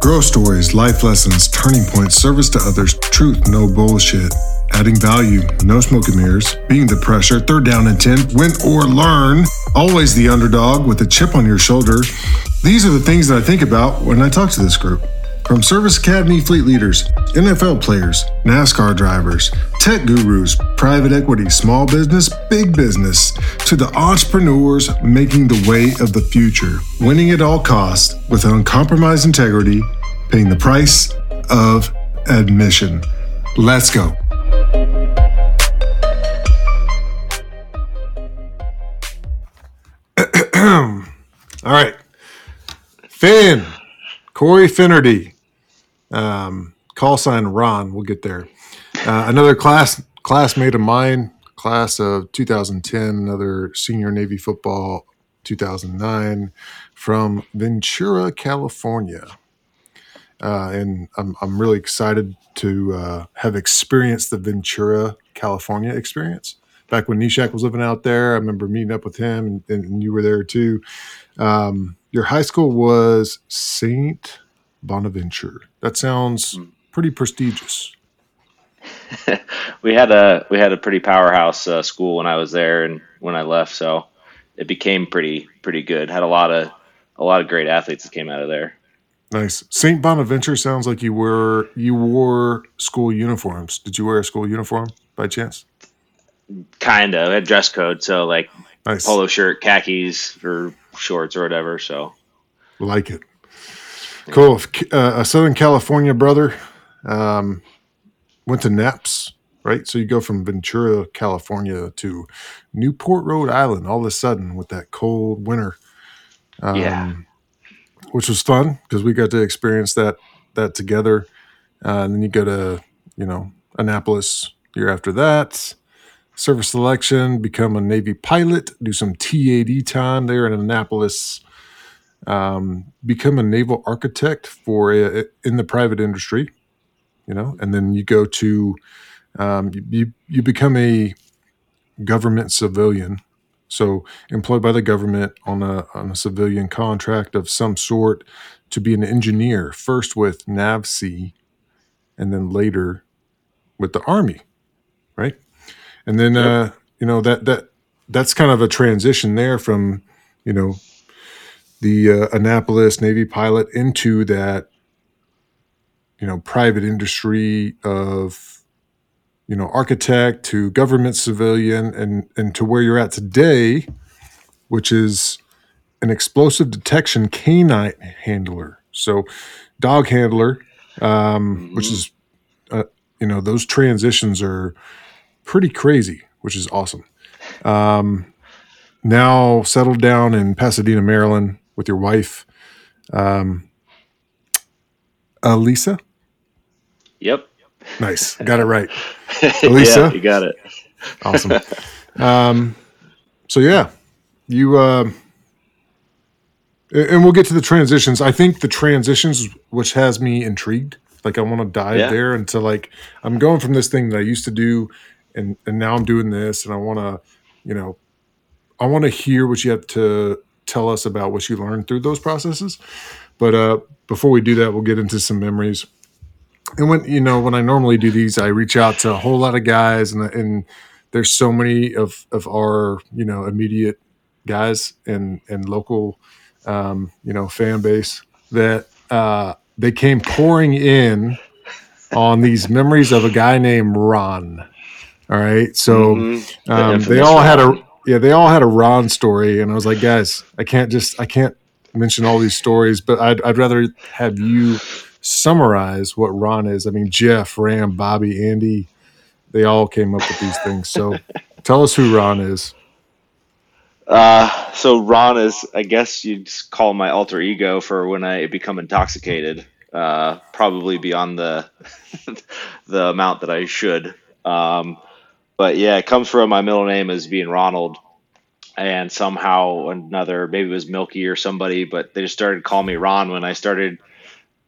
Grow stories, life lessons, turning points, service to others, truth, no bullshit. Adding value, no smoke and mirrors, being the pressure, third down and 10, win or learn, always the underdog with a chip on your shoulder. These are the things that I think about when I talk to this group. From Service Academy fleet leaders, NFL players, NASCAR drivers, tech gurus, private equity, small business, big business, to the entrepreneurs making the way of the future, winning at all costs with uncompromised integrity, paying the price of admission. Let's go. all right. Finn, Corey Finnerty, um, call sign Ron. We'll get there. Uh, another class classmate of mine, class of 2010, another senior Navy football 2009 from Ventura, California. Uh, and I'm, I'm really excited to uh, have experienced the Ventura, California experience. Back when Nechak was living out there, I remember meeting up with him, and, and you were there too. Um, your high school was Saint Bonaventure. That sounds Hmm. pretty prestigious. we had a we had a pretty powerhouse uh, school when I was there and when I left, so it became pretty pretty good. Had a lot of a lot of great athletes that came out of there. Nice. Saint Bonaventure sounds like you were you wore school uniforms. Did you wear a school uniform by chance? Kind of had dress code, so like Nice. polo shirt, khakis, or shorts or whatever. So Like it. Cool. Uh, a Southern California brother um, went to Naps, right? So you go from Ventura, California to Newport, Rhode Island all of a sudden with that cold winter. Um, Yeah. Which was fun because we got to experience that that together. Uh, and then you go to, you know, Annapolis year after that. Service selection, become a Navy pilot, do some TAD time there in Annapolis um, become a naval architect for a, in the private industry, you know, and then you go to um, you, you become a government civilian, so employed by the government on a on a civilian contract of some sort to be an engineer, first with NAVSEA, and then later with the Army, right? And then Yep. uh, you know that that that's kind of a transition there from you know the uh, Annapolis Navy pilot into that, you know, private industry of, you know, architect to government civilian and and to where you're at today, which is an explosive detection canine handler. So, dog handler, um, which Mhm. is, uh, you know, those transitions are pretty crazy, which is awesome. Um, now settled down in Pasadena, Maryland, with your wife, um, Elisa. yep, Nice, got it right. yeah, you got it. Awesome. um, so yeah, you. Uh, and we'll get to the transitions. I think the transitions, which has me intrigued. Like I want to dive Yeah. there into like I'm going from this thing that I used to do, and and now I'm doing this, and I want to, you know, I want to hear what you have to tell us about what you learned through those processes. But uh, before we do that, we'll get into some memories. And when you know when I normally do these, I reach out to a whole lot of guys, and and there's so many of of our you know immediate guys and and local um, you know fan base that uh, they came pouring in on these memories of a guy named Ron. All right, so Mhm. The um, they all had a. yeah they all had a Ron story, and I was like, guys, I can't just I can't mention all these stories, but I'd I'd rather have you summarize what Ron is. I mean, Jeff, Ram, Bobby, Andy, they all came up with these things. So tell us who Ron is. Uh, so Ron is, I guess you'd call my alter ego for when I become intoxicated. Uh, probably beyond the the amount that I should. Um, but yeah, it comes from my middle name as being Ronald, and somehow another, maybe it was Milky or somebody, but they just started calling me Ron when I started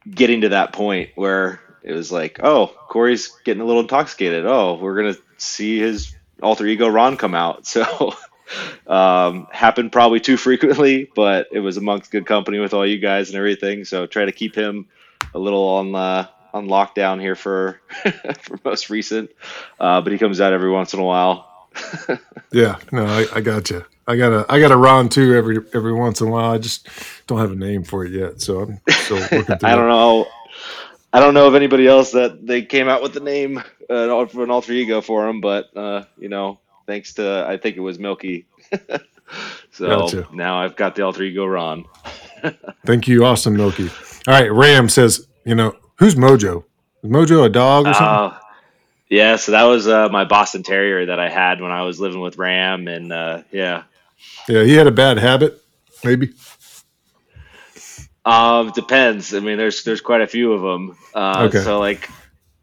getting to that point where it was like, oh, Corey's getting a little intoxicated. Oh, we're gonna see his alter ego Ron come out. So um, happened probably too frequently, but it was amongst good company with all you guys and everything. So try to keep him a little on uh, on lockdown here for for most recent, uh, but he comes out every once in a while. yeah, no, I, I got you. I got a I got a Ron too every every once in a while. I just don't have a name for it yet, so I'm still working through. I don't know. I don't know of anybody else that they came out with the name uh, for an alter ego for him, but uh, you know, thanks to I think it was Milky. so gotcha. now I've got the alter ego Ron. Thank you, awesome Milky. All right, Ram says, you know, who's Mojo? Is Mojo a dog or something? Uh, yeah, so that was uh, my Boston Terrier that I had when I was living with Ram, and uh, yeah, yeah, he had a bad habit, maybe. Um, depends. I mean, there's there's quite a few of them. Uh, okay. So like,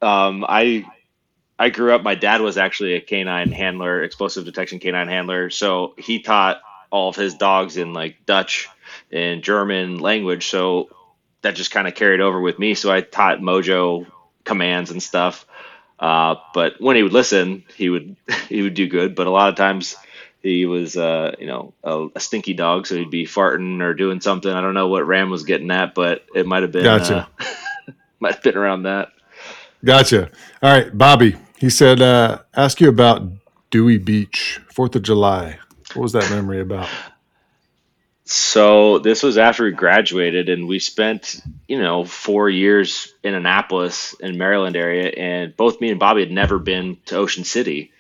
um, I I grew up. My dad was actually a canine handler, explosive detection canine handler. So he taught all of his dogs in like Dutch and German language. So that just kind of carried over with me. So I taught Mojo commands and stuff. Uh, but when he would listen, he would he would do good. But a lot of times he was uh, you know a, a, stinky dog, so he'd be farting or doing something. I don't know what Ram was getting at, but it might have been gotcha. Uh, might have been around that. Gotcha. All right, Bobby. He said, uh, "Ask you about Dewey Beach, Fourth of July. What was that memory about?" So this was after we graduated, and we spent you know four years in Annapolis in Maryland area, and both me and Bobby had never been to Ocean City.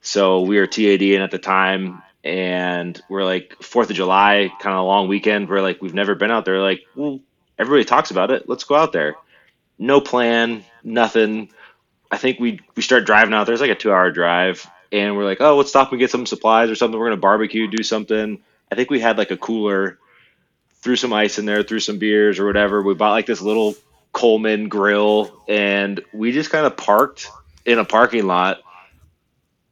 So we were TAD TADing at the time, and we're like Fourth of July, kind of long weekend. We're like, we've never been out there. Like, well, everybody talks about it. Let's go out there. No plan, nothing. I think we we start driving out. There's like a two hour drive, and we're like, oh, let's stop and get some supplies or something. We're gonna barbecue, do something. I think we had like a cooler, threw some ice in there, threw some beers or whatever. We bought like this little Coleman grill, and we just kind of parked in a parking lot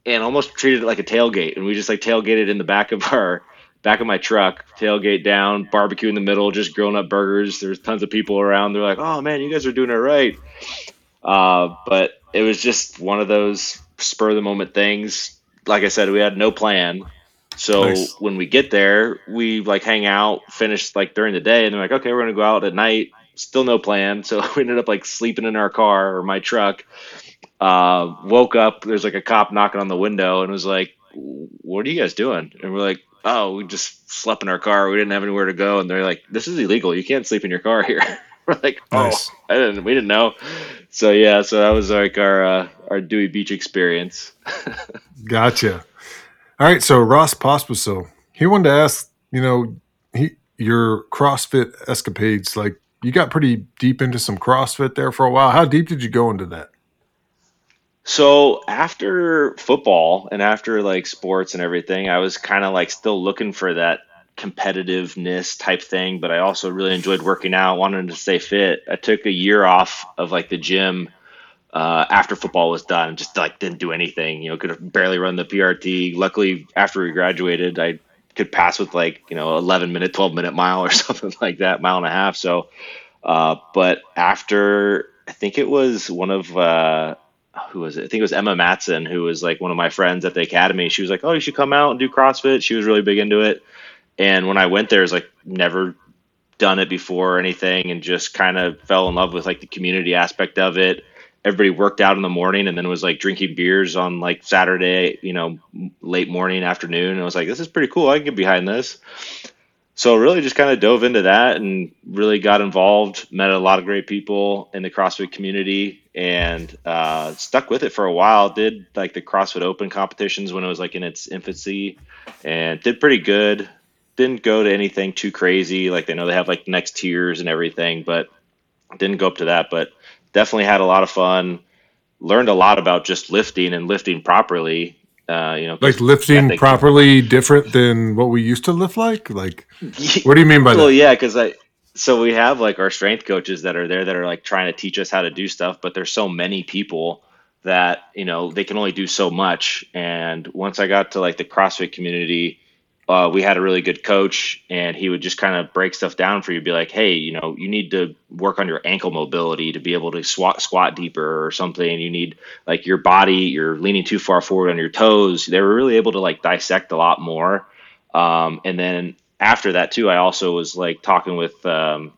and almost treated it like a tailgate. And we just like tailgated in the back of our back of my truck, tailgate down, barbecue in the middle, just grilling up burgers. There's tons of people around. They're like, "Oh man, you guys are doing it right." Uh, but it was just one of those spur of the moment things. Like I said, we had no plan. So nice. when we get there, we like hang out, finish like during the day, and they're like, "Okay, we're gonna go out at night." Still no plan. So we ended up like sleeping in our car or my truck uh, woke up. There's like a cop knocking on the window and was like, "What are you guys doing?" And we're like, "Oh, we just slept in our car. We didn't have anywhere to go." And they're like, "This is illegal. You can't sleep in your car here." we're like, "Oh, nice. I didn't. We didn't know." So yeah, so that was like our uh, our Dewey Beach experience. gotcha. All right, so Ross Pospisil, he wanted to ask, you know, he your CrossFit escapades, like you got pretty deep into some CrossFit there for a while. How deep did you go into that? So after football and after like sports and everything, I was kind of like still looking for that competitiveness type thing, but I also really enjoyed working out, wanted to stay fit. I took a year off of like the gym uh, after football was done, just like didn't do anything. You know, could barely run the PRT. Luckily, after we graduated, I could pass with like you know 11 minute, 12 minute mile or something like that, mile and a half. So, uh, but after I think it was one of uh, who was it? I think it was Emma Matson, who was like one of my friends at the academy. She was like, "Oh, you should come out and do CrossFit." She was really big into it, and when I went there, was like never done it before or anything, and just kind of fell in love with like the community aspect of it. Everybody worked out in the morning, and then was like drinking beers on like Saturday, you know, late morning, afternoon. And I was like, "This is pretty cool. I can get behind this." so really just kind of dove into that and really got involved met a lot of great people in the crossfit community and uh, stuck with it for a while did like the crossfit open competitions when it was like in its infancy and did pretty good didn't go to anything too crazy like they know they have like next tiers and everything but didn't go up to that but definitely had a lot of fun learned a lot about just lifting and lifting properly uh, you know, like lifting properly different than what we used to lift like. Like, what do you mean by well, that? Well, yeah, because I so we have like our strength coaches that are there that are like trying to teach us how to do stuff, but there's so many people that you know they can only do so much. And once I got to like the CrossFit community, uh, we had a really good coach, and he would just kind of break stuff down for you. Be like, hey, you know, you need to work on your ankle mobility to be able to squat squat deeper or something. You need like your body, you're leaning too far forward on your toes. They were really able to like dissect a lot more. Um, and then after that too, I also was like talking with um,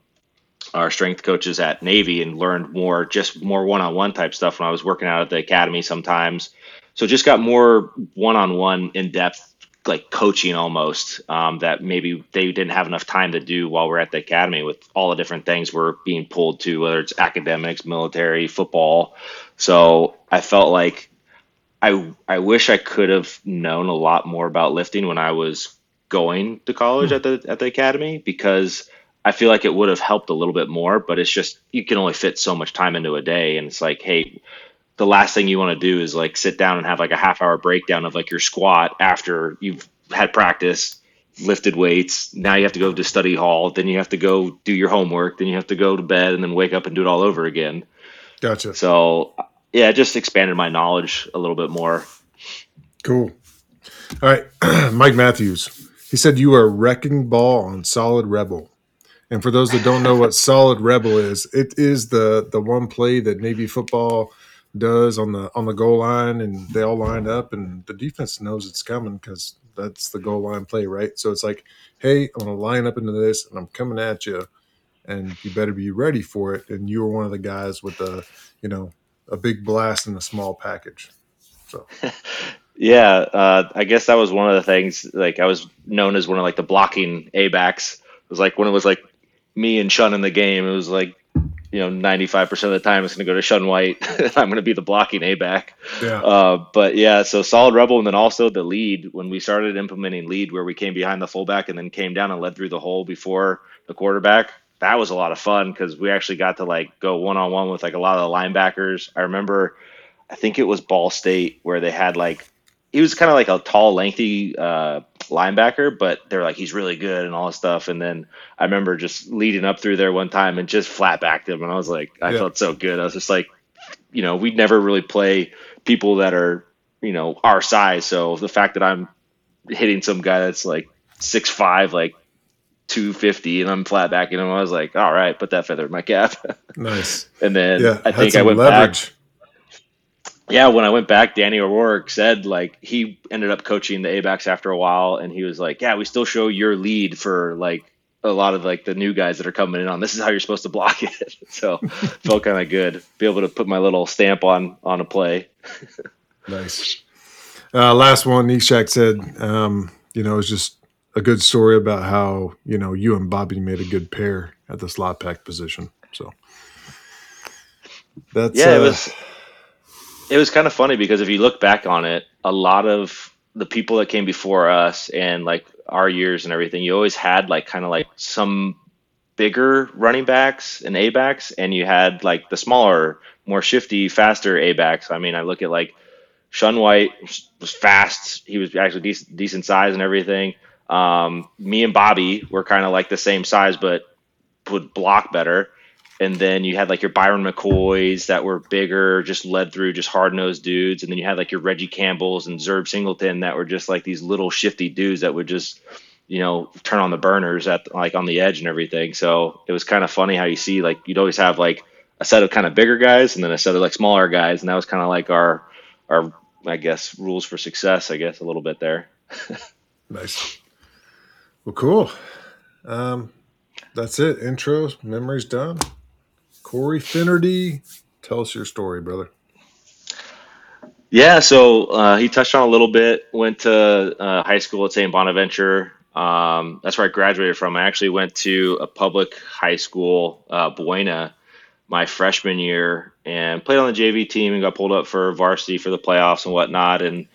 our strength coaches at Navy and learned more, just more one-on-one type stuff when I was working out at the academy sometimes. So just got more one-on-one in-depth like coaching almost um, that maybe they didn't have enough time to do while we're at the academy with all the different things we're being pulled to, whether it's academics, military, football. So I felt like I I wish I could have known a lot more about lifting when I was going to college at the at the academy because I feel like it would have helped a little bit more, but it's just you can only fit so much time into a day and it's like, hey, the last thing you want to do is like sit down and have like a half hour breakdown of like your squat after you've had practice, lifted weights. Now you have to go to study hall, then you have to go do your homework, then you have to go to bed and then wake up and do it all over again. Gotcha. So yeah, it just expanded my knowledge a little bit more. Cool. All right. Mike Matthews. He said you are wrecking ball on solid rebel. And for those that don't know what solid rebel is, it is the the one play that Navy football does on the on the goal line and they all line up and the defense knows it's coming because that's the goal line play right? So it's like hey i'm to line up into this and i'm coming at you and you better be ready for it. And you were one of the guys with the you know a big blast in a small package. So. Yeah uh, i guess that was one of the things like i was known as one of like the blocking a backs it was like when it was like me and shun in the game it was like you know, 95% of the time it's going to go to Shun White. I'm going to be the blocking A back. yeah Uh, but yeah, so solid rebel, and then also the lead. When we started implementing lead, where we came behind the fullback and then came down and led through the hole before the quarterback, that was a lot of fun because we actually got to like go one on one with like a lot of the linebackers. I remember, I think it was Ball State where they had like he was kind of like a tall, lengthy uh, linebacker, but they're like he's really good and all this stuff. And then I remember just leading up through there one time and just flat backed him, and I was like, I Yeah. felt so good. I was just like, you know, we'd never really play people that are you know our size, so the fact that I'm hitting some guy that's like six five, like. 250 and I'm flat backing him. I was like, all right, put that feather in my cap. nice and then yeah I think I went back leverage yeah, when I went back, Danny O'Rourke said like he ended up coaching the A backs after a while, and he was like, "Yeah, we still show your lead for like a lot of like the new guys that are coming in on. This is how you're supposed to block it." so felt kind of good, be able to put my little stamp on on a play. Nice. Uh, last one, Nechak said, um, you know, it's just a good story about how, you know, you and Bobby made a good pair at the slotback position. So that's, Yeah, it uh, was it was kind of funny because if you look back on it, a lot of the people that came before us and like our years and everything, you always had like kind of like some bigger running backs and A backs, and you had like the smaller, more shifty, faster A backs. I mean, I look at like Shun White was- fast. He was actually decent, decent size and everything. Um, me and Bobby were kind of like the same size, but would block better. And then you had like your Byron McCoys that were bigger, just led through just hard nosed dudes. And then you had like your Reggie Campbells and Zerb Singleton that were just like these little shifty dudes that would just, you know, turn on the burners at like on the edge and everything. So it was kind of funny how you see like you'd always have like a set of kind of bigger guys and then a set of like smaller guys. And that was kind of like our, our, I guess, rules for success, I guess, a little bit there. nice. Well, cool. Um, that's it. Intros, memories done. Corey Finnerty, tell us your story, brother. Yeah, so uh, he touched on a little bit. Went to uh, high school at St. Bonaventure. Um, that's where I graduated from. I actually went to a public high school, uh, Buena, my freshman year, and played on the JV team and got pulled up for varsity for the playoffs and whatnot. And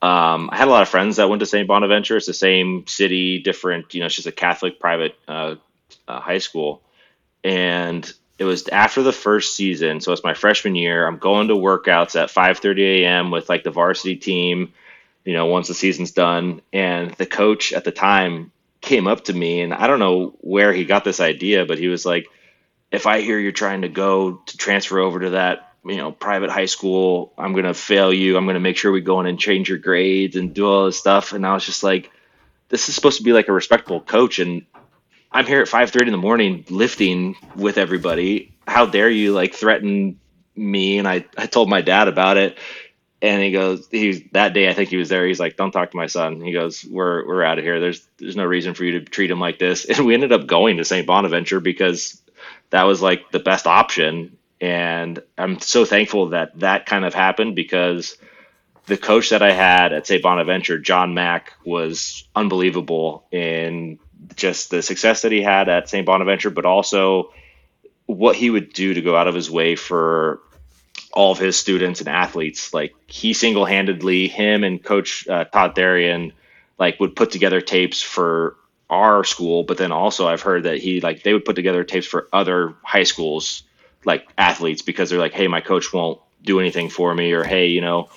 um, I had a lot of friends that went to St. Bonaventure. It's the same city, different. You know, it's just a Catholic private uh, uh, high school. And it was after the first season, so it's my freshman year. I'm going to workouts at 5:30 a.m. with like the varsity team. You know, once the season's done, and the coach at the time came up to me, and I don't know where he got this idea, but he was like, "If I hear you're trying to go to transfer over to that." You know, private high school. I'm gonna fail you. I'm gonna make sure we go in and change your grades and do all this stuff. And I was just like, this is supposed to be like a respectable coach, and I'm here at 5:30 in the morning lifting with everybody. How dare you like threaten me?" And I I told my dad about it, and he goes, "He's that day. I think he was there. He's like, don't talk to my son." He goes, "We're we're out of here. There's there's no reason for you to treat him like this." And we ended up going to St. Bonaventure because that was like the best option. And I'm so thankful that that kind of happened because the coach that I had at St. Bonaventure, John Mack, was unbelievable in just the success that he had at St. Bonaventure, but also what he would do to go out of his way for all of his students and athletes. Like he single handedly, him and Coach uh, Todd Therian, like would put together tapes for our school, but then also I've heard that he like they would put together tapes for other high schools like athletes because they're like, hey, my coach won't do anything for me, or hey, you know,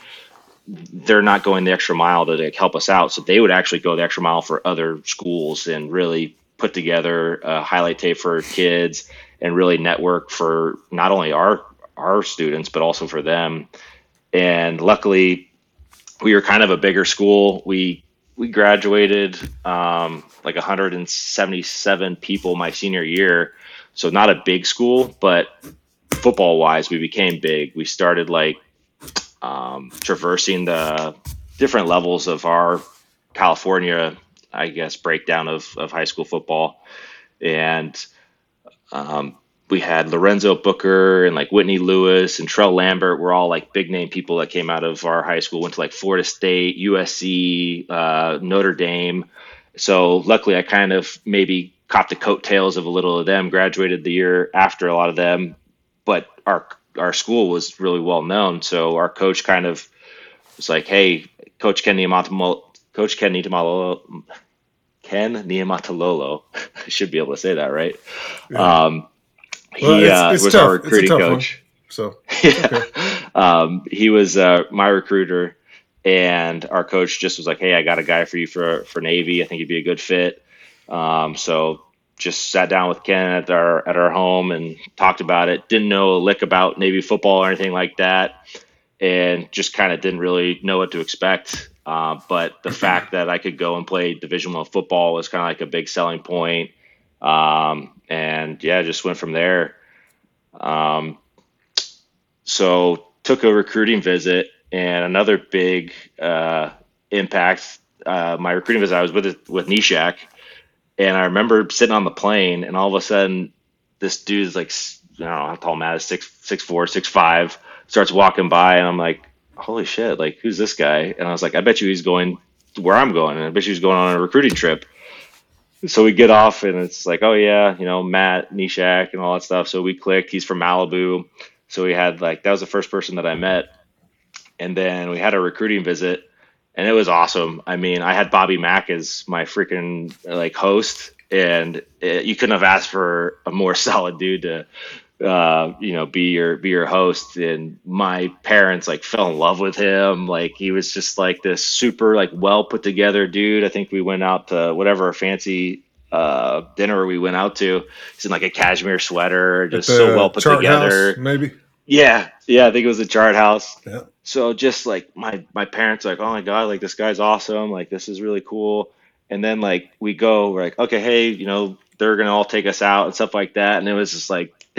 they're not going the extra mile to like, help us out. So they would actually go the extra mile for other schools and really put together a highlight tape for kids and really network for not only our our students but also for them. And luckily, we were kind of a bigger school. We we graduated um, like 177 people my senior year, so not a big school, but football wise, we became big. We started like um, traversing the different levels of our California, I guess, breakdown of, of high school football. And um, we had Lorenzo Booker and like Whitney Lewis and Trell Lambert were all like big name people that came out of our high school, went to like Florida State, USC, uh, Notre Dame. So luckily, I kind of maybe caught the coattails of a little of them, graduated the year after a lot of them. But our our school was really well known. So our coach kind of was like, "Hey, Coach Ken Niumatalolo, Coach Ken Niumatalolo, Ken Niumatalolo, I should be able to say that right." Yeah. Um, he well, it's, uh, it's was tough. our recruiting coach. One, so yeah. Okay. um, he was uh, my recruiter, and our coach just was like, "Hey, I got a guy for you for for Navy. I think he'd be a good fit." Um, so just sat down with Ken at our at our home and talked about it. Didn't know a lick about Navy football or anything like that, and just kind of didn't really know what to expect. Uh, but the fact that I could go and play Division One football was kind of like a big selling point. Um, and yeah, just went from there. Um, so took a recruiting visit and another big uh, impact. Uh, my recruiting visit, I was with with Nechak and I remember sitting on the plane, and all of a sudden, this dude's like, I don't know how tall Matt is, six, six four, six five, starts walking by, and I'm like, holy shit, like who's this guy? And I was like, I bet you he's going where I'm going, and I bet you he's going on a recruiting trip. So we get off, and it's like, oh yeah, you know, Matt Nechak and all that stuff. So we clicked. He's from Malibu, so we had like that was the first person that I met, and then we had a recruiting visit and it was awesome. I mean, I had Bobby Mac as my freaking like host, and it, you couldn't have asked for a more solid dude to, uh, you know, be your be your host. And my parents like fell in love with him. Like he was just like this super like well put together dude. I think we went out to whatever fancy uh, dinner we went out to. He's in like a cashmere sweater, just so well put together. House, maybe. Yeah, yeah, I think it was a chart house. Yeah. So just like my my parents like, oh my god, like this guy's awesome, like this is really cool. And then like we go, we're like, okay, hey, you know, they're gonna all take us out and stuff like that. And it was just like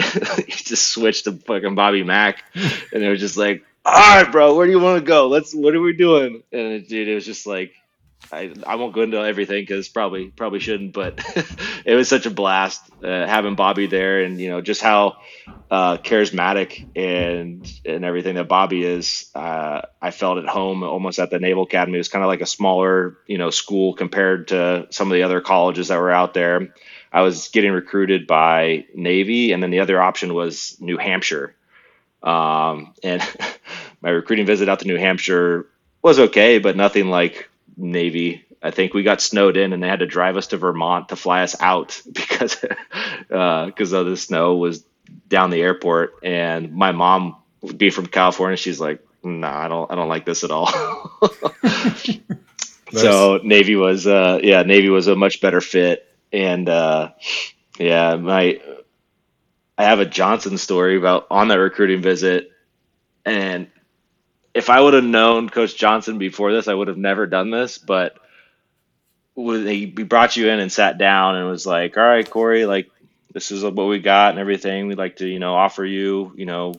just switched to fucking Bobby Mac, and it was just like, all right, bro, where do you want to go? Let's, what are we doing? And it, dude, it was just like I, I won't go into everything because probably probably shouldn't, but it was such a blast uh, having Bobby there, and you know just how uh, charismatic and and everything that Bobby is. Uh, I felt at home almost at the Naval Academy. It was kind of like a smaller you know school compared to some of the other colleges that were out there. I was getting recruited by Navy, and then the other option was New Hampshire. Um, and my recruiting visit out to New Hampshire was okay, but nothing like Navy. I think we got snowed in, and they had to drive us to Vermont to fly us out because because uh, of the snow was down the airport. And my mom, being from California, she's like, "No, nah, I don't, I don't like this at all." nice. So Navy was, uh, yeah, Navy was a much better fit, and uh, yeah, my I have a Johnson story about on that recruiting visit, and if I would have known Coach Johnson before this, I would have never done this. But he brought you in and sat down and was like, "All right, Corey, like this is what we got and everything. We'd like to, you know, offer you, you know,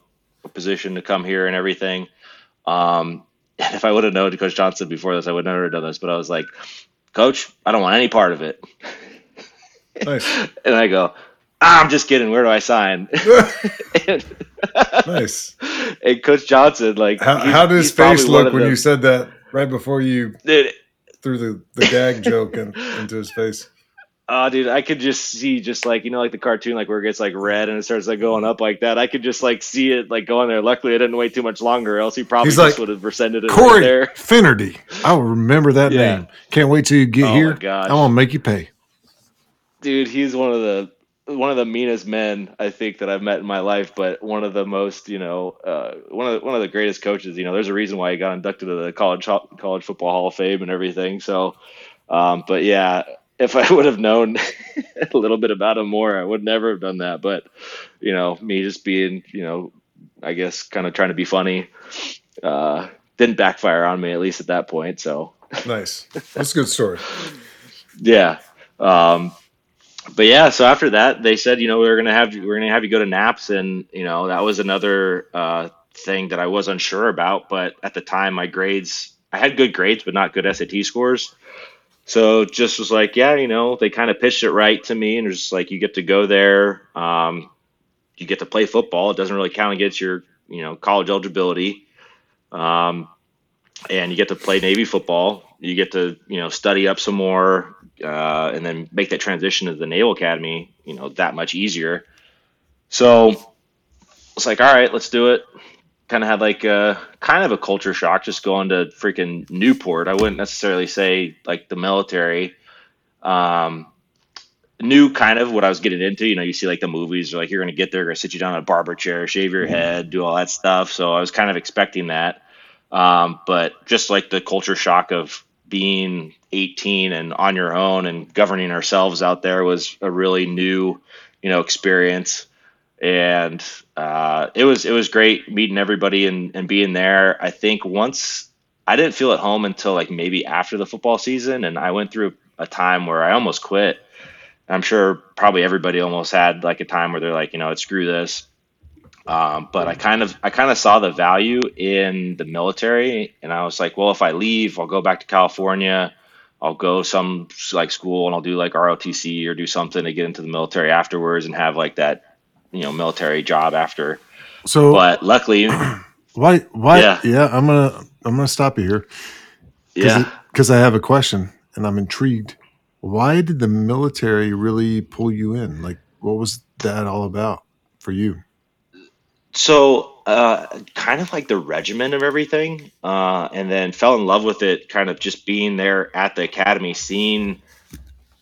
a position to come here and everything." Um, and if I would have known Coach Johnson before this, I would never have done this. But I was like, Coach, I don't want any part of it. Nice. and I go, ah, I'm just kidding. Where do I sign? and, nice. And Coach Johnson, like, how, how did his face look when you said that right before you dude, threw the, the gag joke in, into his face? Oh, dude, I could just see just like you know, like the cartoon, like where it gets like red and it starts like going up like that. I could just like see it like going there. Luckily, I didn't wait too much longer, else he probably He's just like, would have rescinded it Corey right there. Finnerty. I will remember that yeah. name. Can't wait till you get oh here. I want to make you pay. Dude, he's one of the one of the meanest men I think that I've met in my life, but one of the most, you know, uh, one of the, one of the greatest coaches. You know, there's a reason why he got inducted to the college college football Hall of Fame and everything. So, um, but yeah, if I would have known a little bit about him more, I would never have done that. But you know, me just being, you know, I guess kind of trying to be funny, uh, didn't backfire on me at least at that point. So nice. That's a good story. yeah. Um, but yeah, so after that, they said, you know, we are gonna have we are gonna have you go to Naps, and you know that was another uh, thing that I was unsure about. But at the time, my grades, I had good grades, but not good SAT scores. So just was like, yeah, you know, they kind of pitched it right to me, and it was just like you get to go there, um, you get to play football. It doesn't really count against your, you know, college eligibility, um, and you get to play Navy football. You get to, you know, study up some more, uh, and then make that transition to the Naval Academy, you know, that much easier. So it's like, all right, let's do it kind of had like a kind of a culture shock just going to freaking Newport. I wouldn't necessarily say like the military. Um, knew kind of what I was getting into. You know, you see like the movies, like you're going to get there, going to sit you down in a barber chair, shave your head, do all that stuff. So I was kind of expecting that. Um, but just like the culture shock of being 18 and on your own and governing ourselves out there was a really new, you know, experience and uh, it was it was great meeting everybody and, and being there. I think once I didn't feel at home until like maybe after the football season, and I went through a time where I almost quit. I'm sure probably everybody almost had like a time where they're like, you know, it's screw this. Um, but I kind of I kind of saw the value in the military, and I was like, well, if I leave, I'll go back to California. I'll go some like school and I'll do like ROTC or do something to get into the military afterwards and have like that you know military job after. So, but luckily, why why yeah, yeah I'm gonna I'm gonna stop you here. Yeah, because I have a question and I'm intrigued. Why did the military really pull you in? Like, what was that all about for you? So, uh, kind of like the regimen of everything, uh, and then fell in love with it. Kind of just being there at the academy, seeing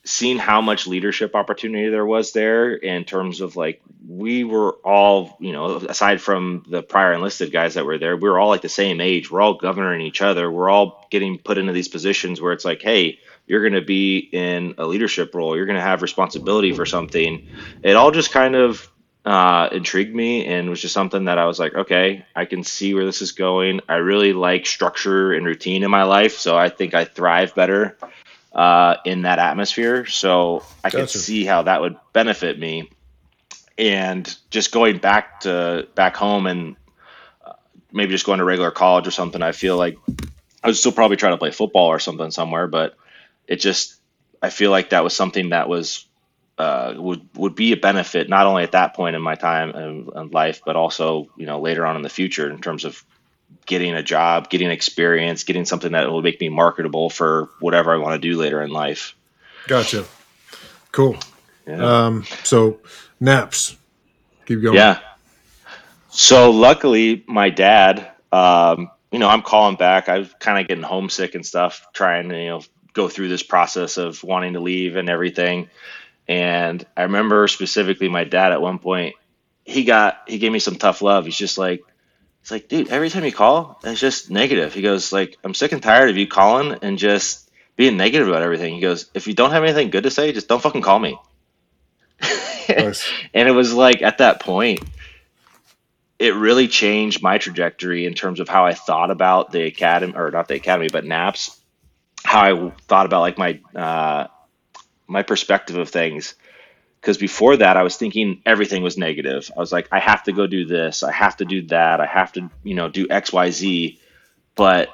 seeing how much leadership opportunity there was there in terms of like we were all you know aside from the prior enlisted guys that were there we were all like the same age. We're all governing each other. We're all getting put into these positions where it's like hey you're going to be in a leadership role. You're going to have responsibility for something. It all just kind of uh, intrigued me and was just something that i was like okay i can see where this is going i really like structure and routine in my life so i think i thrive better uh, in that atmosphere. So I gotcha. could see how that would benefit me. And just going back to back home and uh, maybe just going to regular college or something, I feel like I would still probably try to play football or something somewhere, but it just I feel like that was something that was uh, would would be a benefit not only at that point in my time and, in life, but also you know later on in the future in terms of getting a job, getting experience, getting something that will make me marketable for whatever I want to do later in life. Gotcha. Cool. Yeah. Um, so naps, keep going. Yeah. So luckily, my dad, um, you know, I'm calling back. I was kind of getting homesick and stuff, trying to, you know, go through this process of wanting to leave and everything. And I remember specifically my dad at one point, he got, he gave me some tough love. He's just like, it's like, dude, every time you call, it's just negative. He goes, like, I'm sick and tired of you calling and just being negative about everything. He goes, if you don't have anything good to say, just don't fucking call me. Nice. and it was like at that point, it really changed my trajectory in terms of how I thought about the academy, or not the academy, but NAPS. how I thought about like my uh, my perspective of things. Because before that, I was thinking everything was negative. I was like, I have to go do this, I have to do that, I have to, you know, do X, Y, Z. But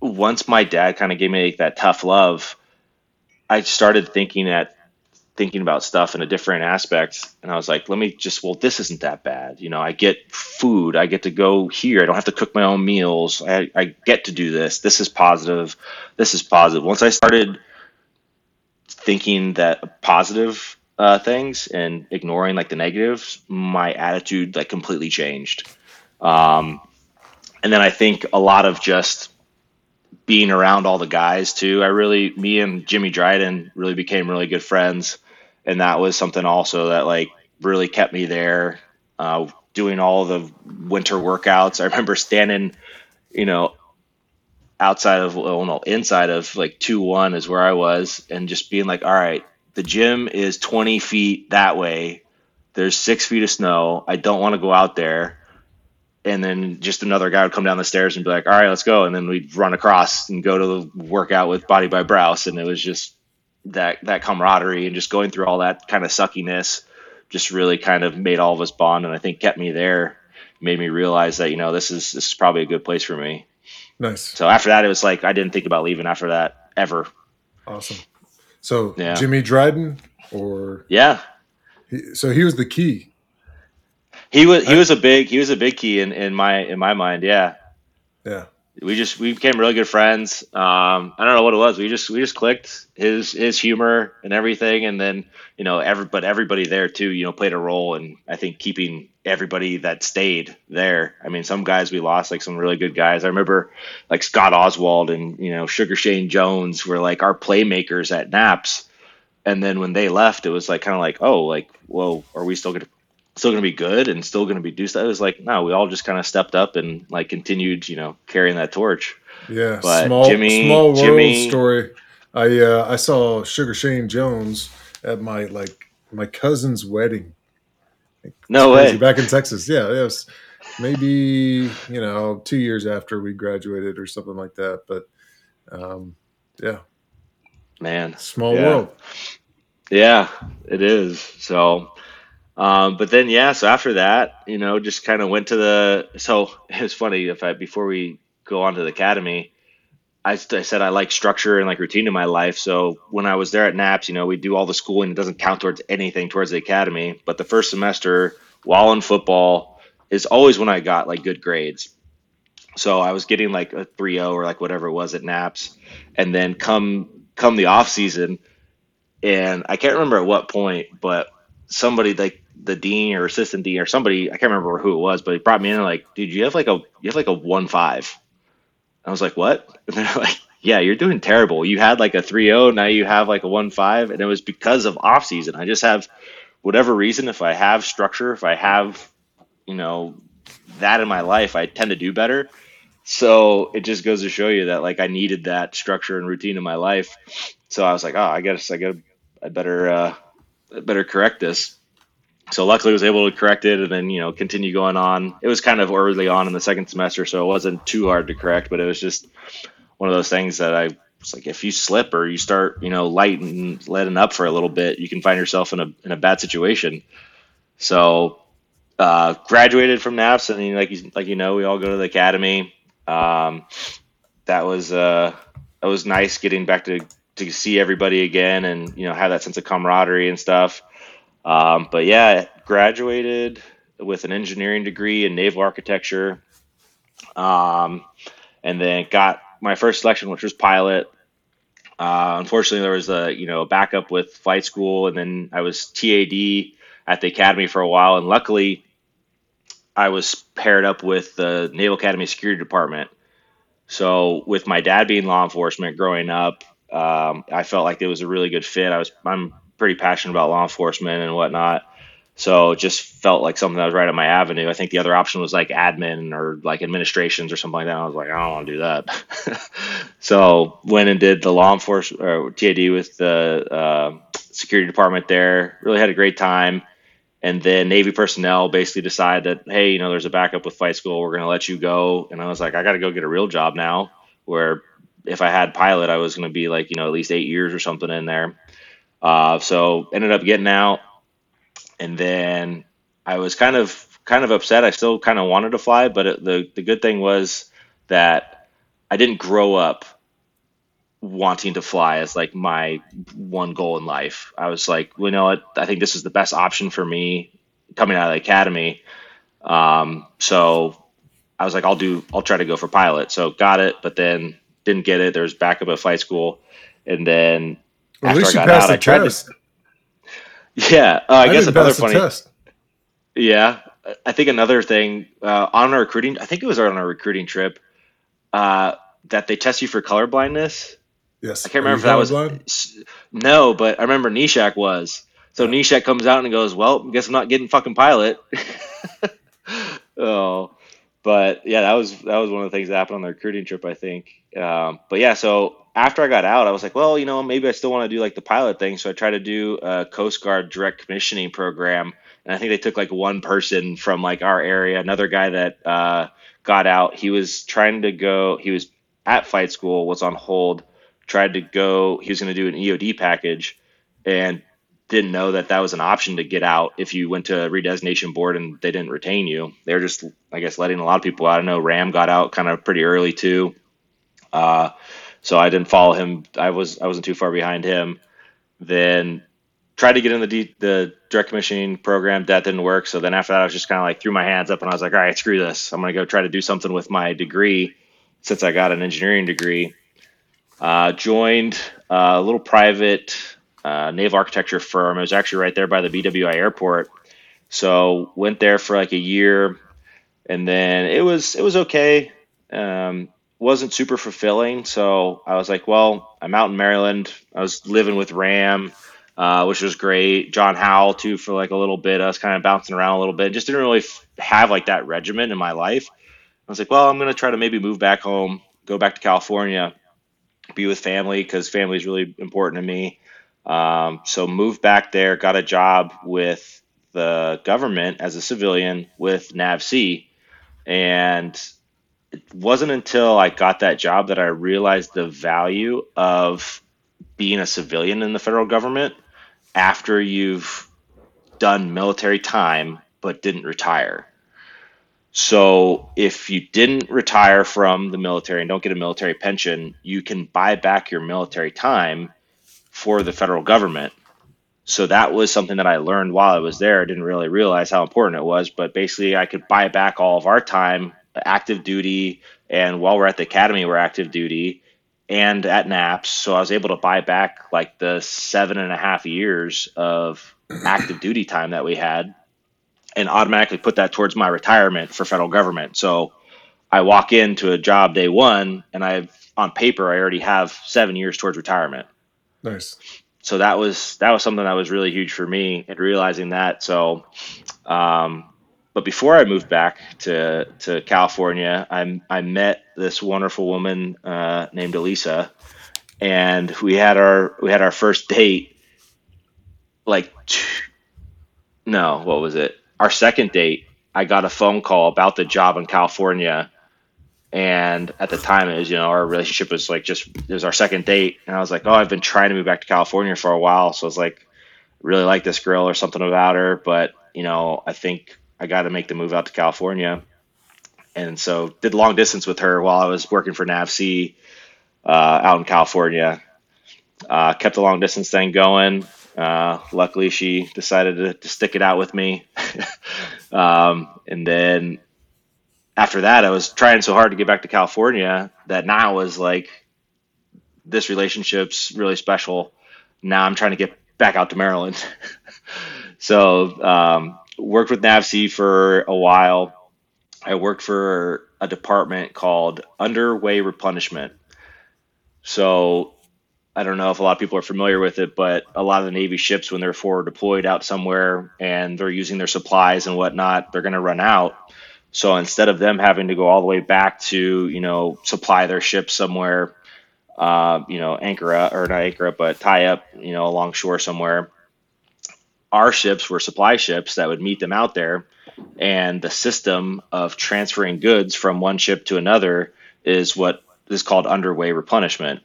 once my dad kind of gave me that tough love, I started thinking at thinking about stuff in a different aspect. And i was like let me just well this isn't that bad. You know i get food. I get to go here. I don't have to cook my own meals. I, I get to do this. This is positive. This is positive. Once i started thinking that positive uh, things and ignoring like the negatives my attitude like completely changed um, and then i think a lot of just being around all the guys too i really me and jimmy dryden really became really good friends and that was something also that like really kept me there. Uh, doing all the winter workouts. I remember standing, you know, outside of well, no, inside of like two one is where I was, and just being like, all right, the gym is twenty feet that way. There's six feet of snow. I don't want to go out there. And then just another guy would come down the stairs and be like, all right, let's go. And then we'd run across and go to the workout with Body by Browse. And it was just that that camaraderie and just going through all that kind of suckiness just really kind of made all of us bond and I think kept me there made me realize that you know this is this is probably a good place for me nice. So after that it was like I didn't think about leaving after that ever. Awesome. So yeah. Jimmy Dryden or? Yeah. He, so he was the key. He was he was a big he was a big key in, in my in my mind. Yeah. Yeah we just we became really good friends. Um, I don't know what it was. We just we just clicked. His his humor and everything, and then you know every but everybody there too. You know played a role, and I think keeping everybody that stayed there. I mean, some guys we lost, like some really good guys. I remember like Scott Oswald and you know Sugar Shane Jones were like our playmakers at Naps, and then when they left, it was like kind of like oh like whoa, are we still gonna still going to be good and still going to be do stuff. It was like, no, we all just kind of stepped up and like continued, you know, carrying that torch. Yeah. But small, Jimmy, small world Jimmy, story. I, uh, I saw Sugar Shane Jones at my, like my cousin's wedding. No way. Back in Texas. Yeah. It was maybe, you know, two years after we graduated or something like that. But, um, yeah, man, small yeah. world. Yeah, it is. So, um, but then yeah, so after that, you know, just kind of went to the. So it was funny if I before we go on to the academy, I, I said I like structure and like routine in my life. So when I was there at NAPS, you know, we do all the schooling. It doesn't count towards anything towards the academy. But the first semester, while in football, is always when I got like good grades. So I was getting like a 3.0 or like whatever it was at NAPS, and then come come the off season, and I can't remember at what point, but somebody like the dean or assistant dean or somebody I can't remember who it was, but he brought me in and like, dude, you have like a you have like a one five. I was like, what? And they're like, yeah, you're doing terrible. You had like a 3-0, now you have like a one five, and it was because of off season. I just have whatever reason. If I have structure, if I have, you know, that in my life, I tend to do better. So it just goes to show you that like I needed that structure and routine in my life. So I was like, oh, I guess I got I better uh, I better correct this so luckily was able to correct it and then you know continue going on. It was kind of early on in the second semester so it wasn't too hard to correct but it was just one of those things that i was like if you slip or you start you know light and letting up for a little bit you can find yourself in a, in a bad situation. So uh, graduated from naps and like you, like you know we all go to the academy. Um, that was uh, that was nice getting back to to see everybody again and you know have that sense of camaraderie and stuff um, but yeah, graduated with an engineering degree in naval architecture, um, and then got my first selection, which was pilot. Uh, unfortunately, there was a you know backup with flight school, and then I was TAD at the academy for a while, and luckily, I was paired up with the Naval Academy Security Department. So, with my dad being law enforcement growing up, um, I felt like it was a really good fit. I was I'm pretty passionate about law enforcement and whatnot. So it just felt like something that was right up my avenue. I think the other option was like admin or like administrations or something like that. I was like, I don't want to do that. so went and did the law enforcement or TAD with the uh, security department there. Really had a great time. And then Navy personnel basically decided that, hey, you know, there's a backup with flight school. We're going to let you go. And I was like, I got to go get a real job now where if I had pilot, I was going to be like you know at least eight years or something in there. Uh, so ended up getting out, and then I was kind of kind of upset. I still kind of wanted to fly, but it, the the good thing was that I didn't grow up wanting to fly as like my one goal in life. I was like, well, you know what? I think this is the best option for me coming out of the academy. Um, so I was like, I'll do, I'll try to go for pilot. So got it, but then didn't get it. There was backup at flight school, and then well, after I got out, I tried test. to. Yeah, uh, I, I, guess another funny. Test. Yeah, I think another thing uh, on our recruiting, I think it was on our recruiting trip, uh, that they test you for color blindness. Yes. I can't remember if that was blind? no, but I remember Nechak was. So yeah. Nechak comes out and goes, "Well, I guess I'm not getting fucking pilot." oh, but yeah, that was that was one of the things that happened on the recruiting trip, I think. Um, but yeah, so after I got out, I was like, well, you know, maybe I still want to do like the pilot thing. So I tried to do a Coast Guard direct commissioning program, and I think they took like one person from like our area, another guy that uh, got out. He was trying to go. He was at flight school, was on hold, tried to go. He was going to do an EOD package, and didn't know that that was an option to get out if you went to a redesignation board and they didn't retain you. They were just, I guess, letting a lot of people out. I know Ram got out kind of pretty early too. Uh, so I didn't follow him. I was I wasn't too far behind him. Then tried to get in the D, the direct commissioning program. That didn't work. So then after that, I was just kind of like threw my hands up and I was like, all right, screw this. I'm gonna go try to do something with my degree since I got an engineering degree. Uh, joined a little private uh, naval architecture firm. It was actually right there by the BWI airport. So went there for like a year, and then it was it was okay. Um, wasn't super fulfilling. So I was like, well, I'm out in Maryland. I was living with Ram, uh, which was great. John Howell too for like a little bit. I was kind of bouncing around a little bit. Just didn't really f- have like that regimen in my life. I was like, well, I'm gonna try to maybe move back home, go back to California, be with family because family is really important to me. Um, so moved back there, got a job with the government as a civilian with NAVSEA, and it wasn't until I got that job that I realized the value of being a civilian in the federal government after you've done military time but didn't retire. So if you didn't retire from the military and don't get a military pension, you can buy back your military time for the federal government. So that was something that I learned while I was there. I didn't really realize how important it was, but basically I could buy back all of our time active duty, and while we're at the academy, we're active duty and at NAPS. So I was able to buy back like the seven and a half years of active duty time that we had and automatically put that towards my retirement for federal government. So I walk into a job day one and I on paper I already have seven years towards retirement. Nice. So that was that was something that was really huge for me and realizing that. So um, but before I moved back to to California, I I met this wonderful woman uh, named Elisa, and we had our we had our first date. Like, no, what was it? Our second date. I got a phone call about the job in California, and at the time it was you know our relationship was like just it was our second date, and I was like, oh, I've been trying to move back to California for a while, so I was like, really like this girl or something about her, but you know I think I got to make the move out to California. And so did long distance with her while I was working for NAVSEA uh, out in California. Uh, kept the long distance thing going. Uh, luckily, she decided to, to, stick it out with me. um, and then after that, I was trying so hard to get back to California that now was like, this relationship's really special. Now I'm trying to get back out to Maryland. so um, worked with NAVSEA for a while. I worked for a department called Underway Replenishment. So I don't know if a lot of people are familiar with it, but a lot of the Navy ships, when they're forward deployed out somewhere and they're using their supplies and whatnot, they're going to run out. So instead of them having to go all the way back to, you know, supply their ships somewhere, uh, you know, anchor up, or not anchor up, but tie up, you know, along shore somewhere, our ships were supply ships that would meet them out there and the system of transferring goods from one ship to another is what is called underway replenishment.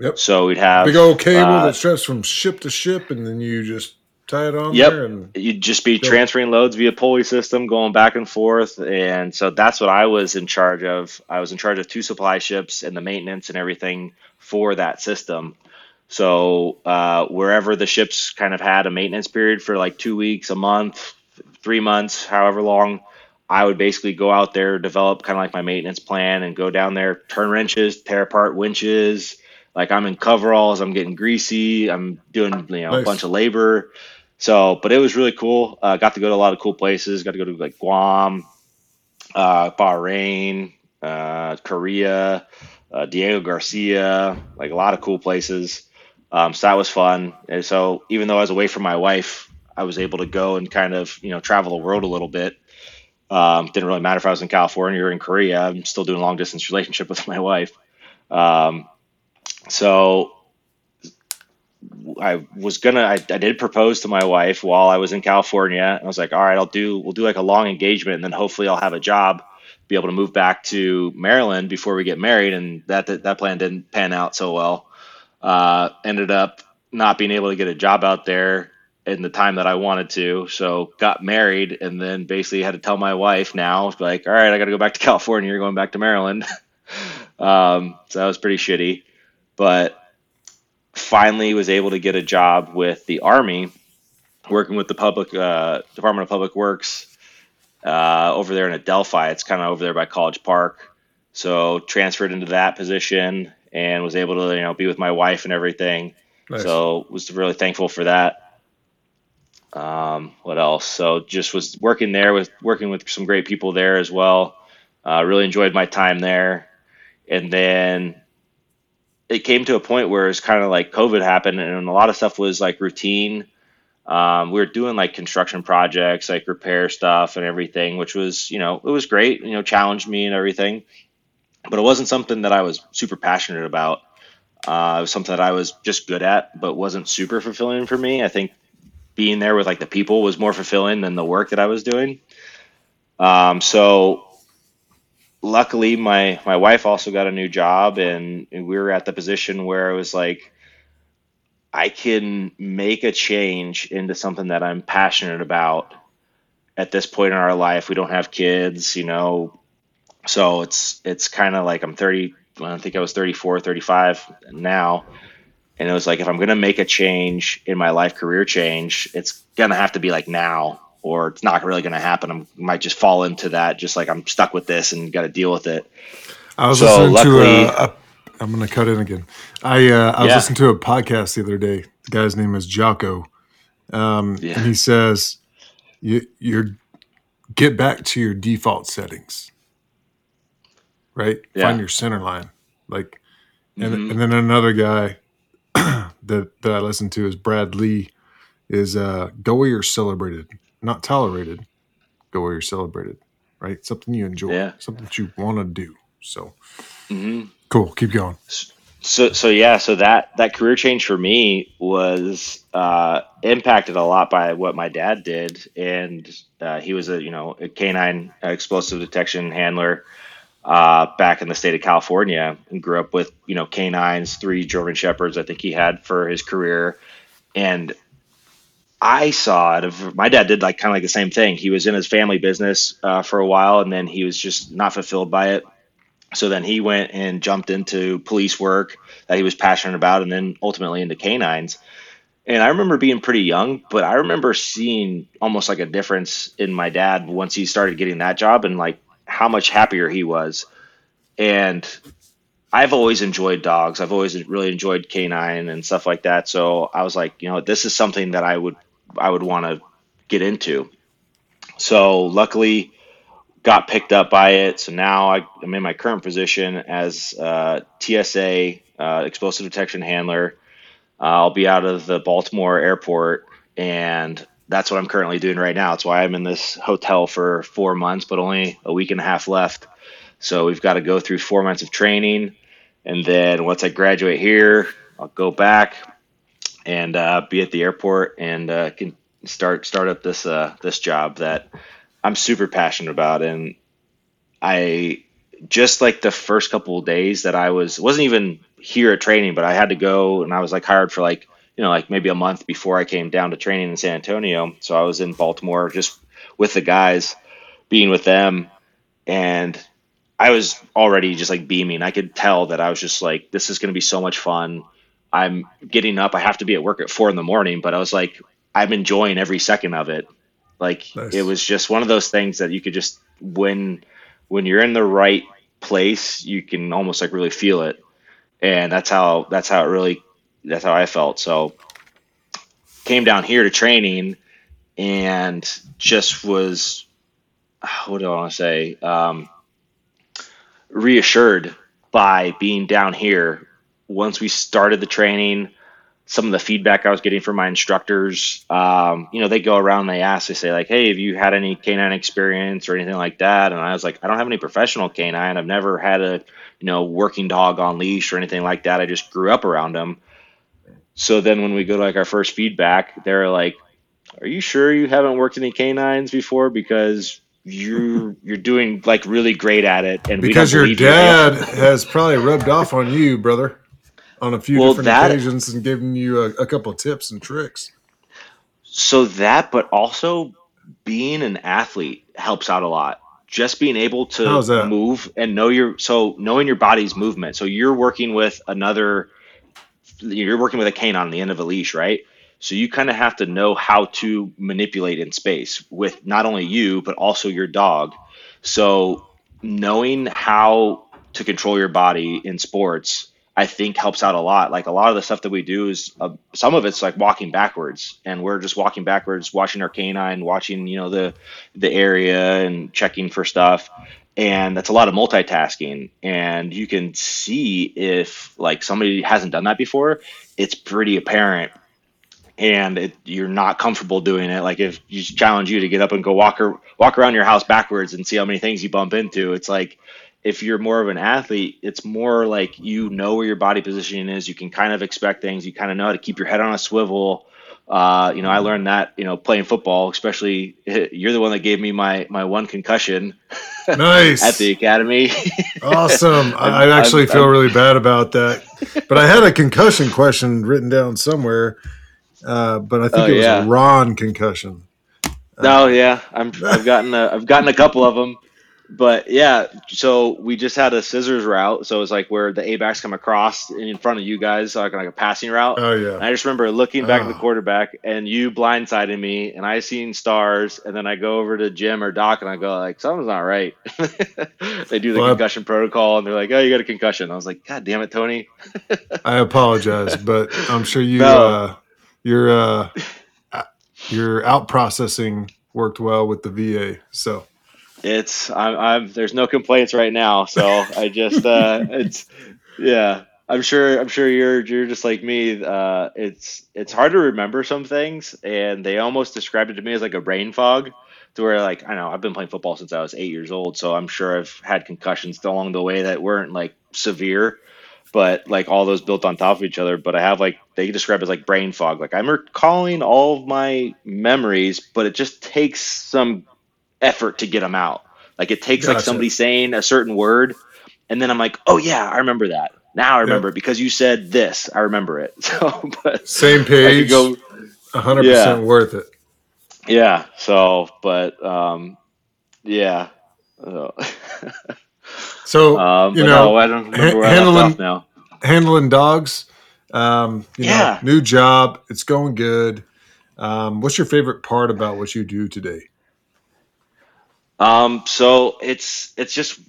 Yep. So we'd have Big old cable uh, that stretches from ship to ship, and then you just tie it on Yep. there. And you'd just be transferring loads via pulley system going back and forth and so that's what i was in charge of i was in charge of two supply ships and the maintenance and everything for that system so uh, wherever the ships kind of had a maintenance period for like two weeks a month three months however long i would basically go out there develop kind of like my maintenance plan and go down there turn wrenches tear apart winches like i'm in coveralls i'm getting greasy i'm doing you know a bunch of labor so, but it was really cool. Uh, got to go to a lot of cool places. Got to go to like Guam, uh, Bahrain, uh, Korea, uh, Diego Garcia, like a lot of cool places. Um, so that was fun. And so, even though I was away from my wife, I was able to go and kind of you know travel the world a little bit. Um, didn't really matter if I was in California or in Korea. I'm still doing a long distance relationship with my wife. Um, so I was gonna I, I did propose to my wife while I was in California. and I was like, all right, I'll do we'll do like a long engagement and then hopefully I'll have a job, be able to move back to Maryland before we get married. And that that, that plan didn't pan out so well. Uh, ended up not being able to get a job out there in the time that I wanted to. So got married and then basically had to tell my wife now, like, all right, I got to go back to California. You're going back to Maryland. um, so that was pretty shitty. But finally was able to get a job with the Army, working with the public uh, Department of Public Works uh, over there in Adelphi. It's kind of over there by College Park. So transferred into that position and was able to you know be with my wife and everything. nice. So was really thankful for that. Um, what else? So just was working there with working with some great people there as well. Uh, really enjoyed my time there, and then it came to a point where it's kind of like COVID happened, and a lot of stuff was like routine. Um, we were doing like construction projects, like repair stuff and everything, which was you know it was great. You know, challenged me and everything, but it wasn't something that I was super passionate about. Uh, it was something that I was just good at, but wasn't super fulfilling for me. I think being there with like the people was more fulfilling than the work that I was doing. Um, so luckily my, my wife also got a new job and, and we were at the position where I was like, I can make a change into something that I'm passionate about at this point in our life. We don't have kids, you know, so it's, it's kind of like I'm 30, I think I was 34, 35 now. And it was like, if I'm going to make a change in my life career change, it's going to have to be like now, or it's not really going to happen. I'm, I might just fall into that, just like I'm stuck with this and got to deal with it. I was so listening luckily- to a, a. I'm going to cut in again. I uh, I was Yeah. listening to a podcast the other day. The guy's name is Jocko, um, Yeah. and he says, "You you're get back to your default settings, right? Yeah. Find your center line, like." And, Mhm. and then another guy that that I listen to is Brad Lea. Is uh, go where you're celebrated, not tolerated. Go where you're celebrated, right? Something you enjoy, Yeah. something that you want to do. So Mhm. cool. Keep going. So, so yeah, so that that career change for me was uh, impacted a lot by what my dad did, and uh, he was a you know a canine explosive detection handler uh, back in the state of California, and grew up with you know canines, three German shepherds, I think he had for his career, and I saw it. Of my dad did like kind of like the same thing. He was in his family business uh, for a while, and then he was just not fulfilled by it. So then he went and jumped into police work that he was passionate about, and then ultimately into canines. And I remember being pretty young, but I remember seeing almost like a difference in my dad once he started getting that job and like how much happier he was. And I've always enjoyed dogs. I've always really enjoyed canine and stuff like that. So I was like, you know, this is something that I would I would want to get into. So luckily got picked up by it. So now I, I'm in my current position as uh, TSA uh, explosive detection handler. Uh, I'll be out of the Baltimore airport, and that's what I'm currently doing right now. That's why I'm in this hotel for four months, but only a week and a half left. So we've got to go through four months of training, and then once I graduate here, I'll go back and uh, be at the airport and uh, can start start up this uh, this job that I'm super passionate about, and I just like the first couple of days that I was wasn't even here at training, but I had to go and I was like hired for like you know like maybe a month before I came down to training in San Antonio. So I was in Baltimore just with the guys, being with them, and I was already just like beaming. I could tell that I was just like this is going to be so much fun. I'm getting up. I have to be at work at four in the morning, but I was like I'm enjoying every second of it. Like Nice. it was just one of those things that you could just when when you're in the right place, you can almost like really feel it. And that's how that's how it really that's how I felt. So came down here to training and just was what do I want to say? Um, reassured by being down here once we started the training some of the feedback I was getting from my instructors, um, you know, they go around and they ask, they say like, "Hey, have you had any canine experience or anything like that?" And I was like, "I don't have any professional canine. I've never had a, you know, working dog on leash or anything like that. I just grew up around them." So then when we go to like our first feedback, they're like, "Are you sure you haven't worked any canines before? Because you're you're doing like really great at it, and Because your believe you." dad has probably rubbed off on you, brother, on a few Well, different that occasions and given you a, a couple of tips and tricks. So that, but also being an athlete helps out a lot. Just being able to move and know your so knowing your body's movement. So you're working with another you're working with a cane on the end of a leash, right? So you kind of have to know how to manipulate in space with not only you but also your dog. So knowing how to control your body in sports, I think helps out a lot. Like a lot of the stuff that we do is uh, some of it's like walking backwards, and we're just walking backwards, watching our canine, watching you know the the area and checking for stuff. And that's a lot of multitasking. And you can see if like somebody hasn't done that before it's pretty apparent. And it, you're not comfortable doing it. Like if you challenge you to get up and go walk or walk around your house backwards and see how many things you bump into it's like if you're more of an athlete it's more like you know where your body positioning is you can kind of expect things you kind of know how to keep your head on a swivel uh, you know, I learned that, you know, playing football, especially you're the one that gave me my, my one concussion Nice at the academy. Awesome. I'm, I I I'm, actually feel I'm, really bad about that. But I had a concussion question written down somewhere, uh, but I oh think it was a yeah. Ron concussion. No, Uh, yeah, I'm I've gotten a I've gotten a couple of them, but yeah. So we just had a scissors route, so it's like where the A backs come across in front of you guys, like like a passing route. oh, yeah. And I just remember looking back at the Oh, quarterback and you blindsiding me, and I seen stars, and then I go over to Jim or Doc, and I go like, something's not right. They do the well, concussion protocol, and they're like, oh, you got a concussion. I was like, God damn it, Tony. I, I apologize, but I'm sure you, No, uh, your, uh, uh, your out processing worked well with the VA. So, it's I'm, I'm there's no complaints right now, so I just uh, it's yeah. I'm sure I'm sure you're you're just like me. Uh, it's it's hard to remember some things, and they almost described it to me as like a brain fog, to where like I know I've been playing football since I was eight years old, so I'm sure I've had concussions along the way that weren't like severe, but like all those built on top of each other. But I have like they describe it as like brain fog. Like I'm recalling all of my memories, but it just takes some effort to get them out. Like it takes like somebody saying a certain word, and then I'm like, oh yeah, I remember that. Now I remember it because you said this. I remember it. So, but Same page, go, 100% yeah, worth it. yeah. So, but um, yeah. So, So, um, you but no, know, I don't remember where I left off handling now. handling dogs, um, you know, Yeah. new job, it's going good. Um, what's your favorite part about what you do today? Um, so it's it's just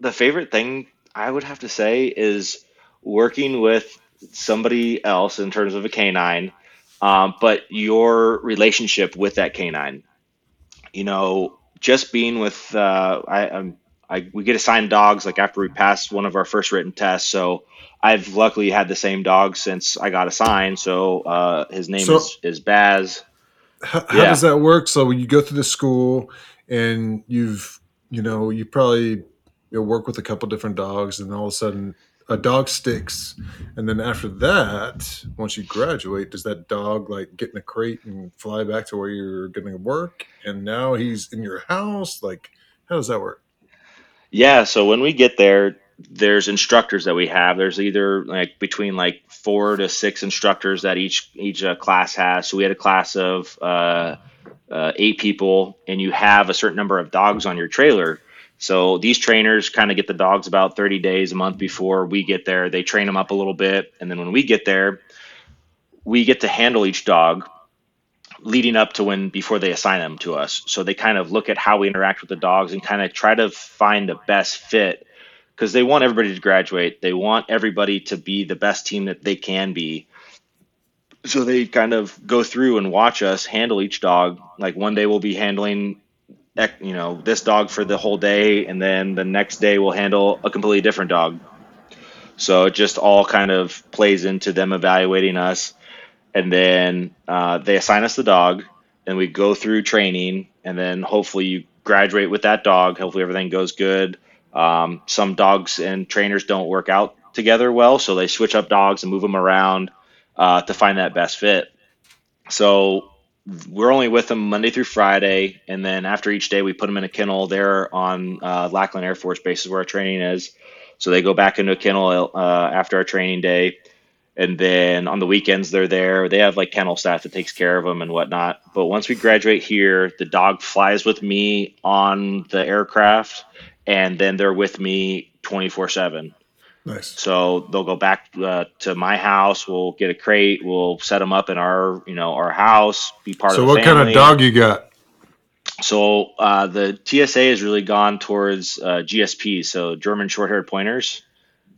the favorite thing I would have to say is working with somebody else in terms of a canine, um, but your relationship with that canine. You know, just being with uh, I, I'm I we get assigned dogs like after we pass one of our first written tests. So I've luckily had the same dog since I got assigned. So uh, his name So, is is Baz. how, how does that work? So, when you go through the school and you've, you know, you probably you know, work with a couple different dogs, and all of a sudden a dog sticks. And then after that, once you graduate, does that dog like get in a crate and fly back to where you're going to work? And now he's in your house? Like, how does that work? Yeah, so when we get there, there's instructors that we have. There's either like between like four to six instructors that each each uh, class has. So we had a class of uh, uh, eight people, and you have a certain number of dogs on your trailer. So these trainers kind of get the dogs about 30 days, a month before we get there. They train them up a little bit, and then when we get there, we get to handle each dog leading up to when before they assign them to us. So they kind of look at how we interact with the dogs and kind of try to find the best fit because they want everybody to graduate. They want everybody to be the best team that they can be. So they kind of go through and watch us handle each dog. Like one day we'll be handling you know this dog for the whole day and then the next day we'll handle a completely different dog. So it just all kind of plays into them evaluating us and then uh, they assign us the dog, and we go through training, and then hopefully you graduate with that dog. Hopefully everything goes good. Um, some dogs and trainers don't work out together well, so they switch up dogs and move them around uh, to find that best fit. So we're only with them Monday through Friday, and then after each day, we put them in a kennel there on uh, Lackland Air Force Base, is where our training is. So they go back into a kennel uh, after our training day and then on the weekends they're there. They have like kennel staff that takes care of them and whatnot. But once we graduate here, the dog flies with me on the aircraft, and then they're with me twenty four seven. Nice. So they'll go back uh, to my house. We'll get a crate. We'll set them up in our, you know, our house. Be part so of. So what kind of dog you got? So uh, the TSA has really gone towards uh, GSP, so German short-haired pointers.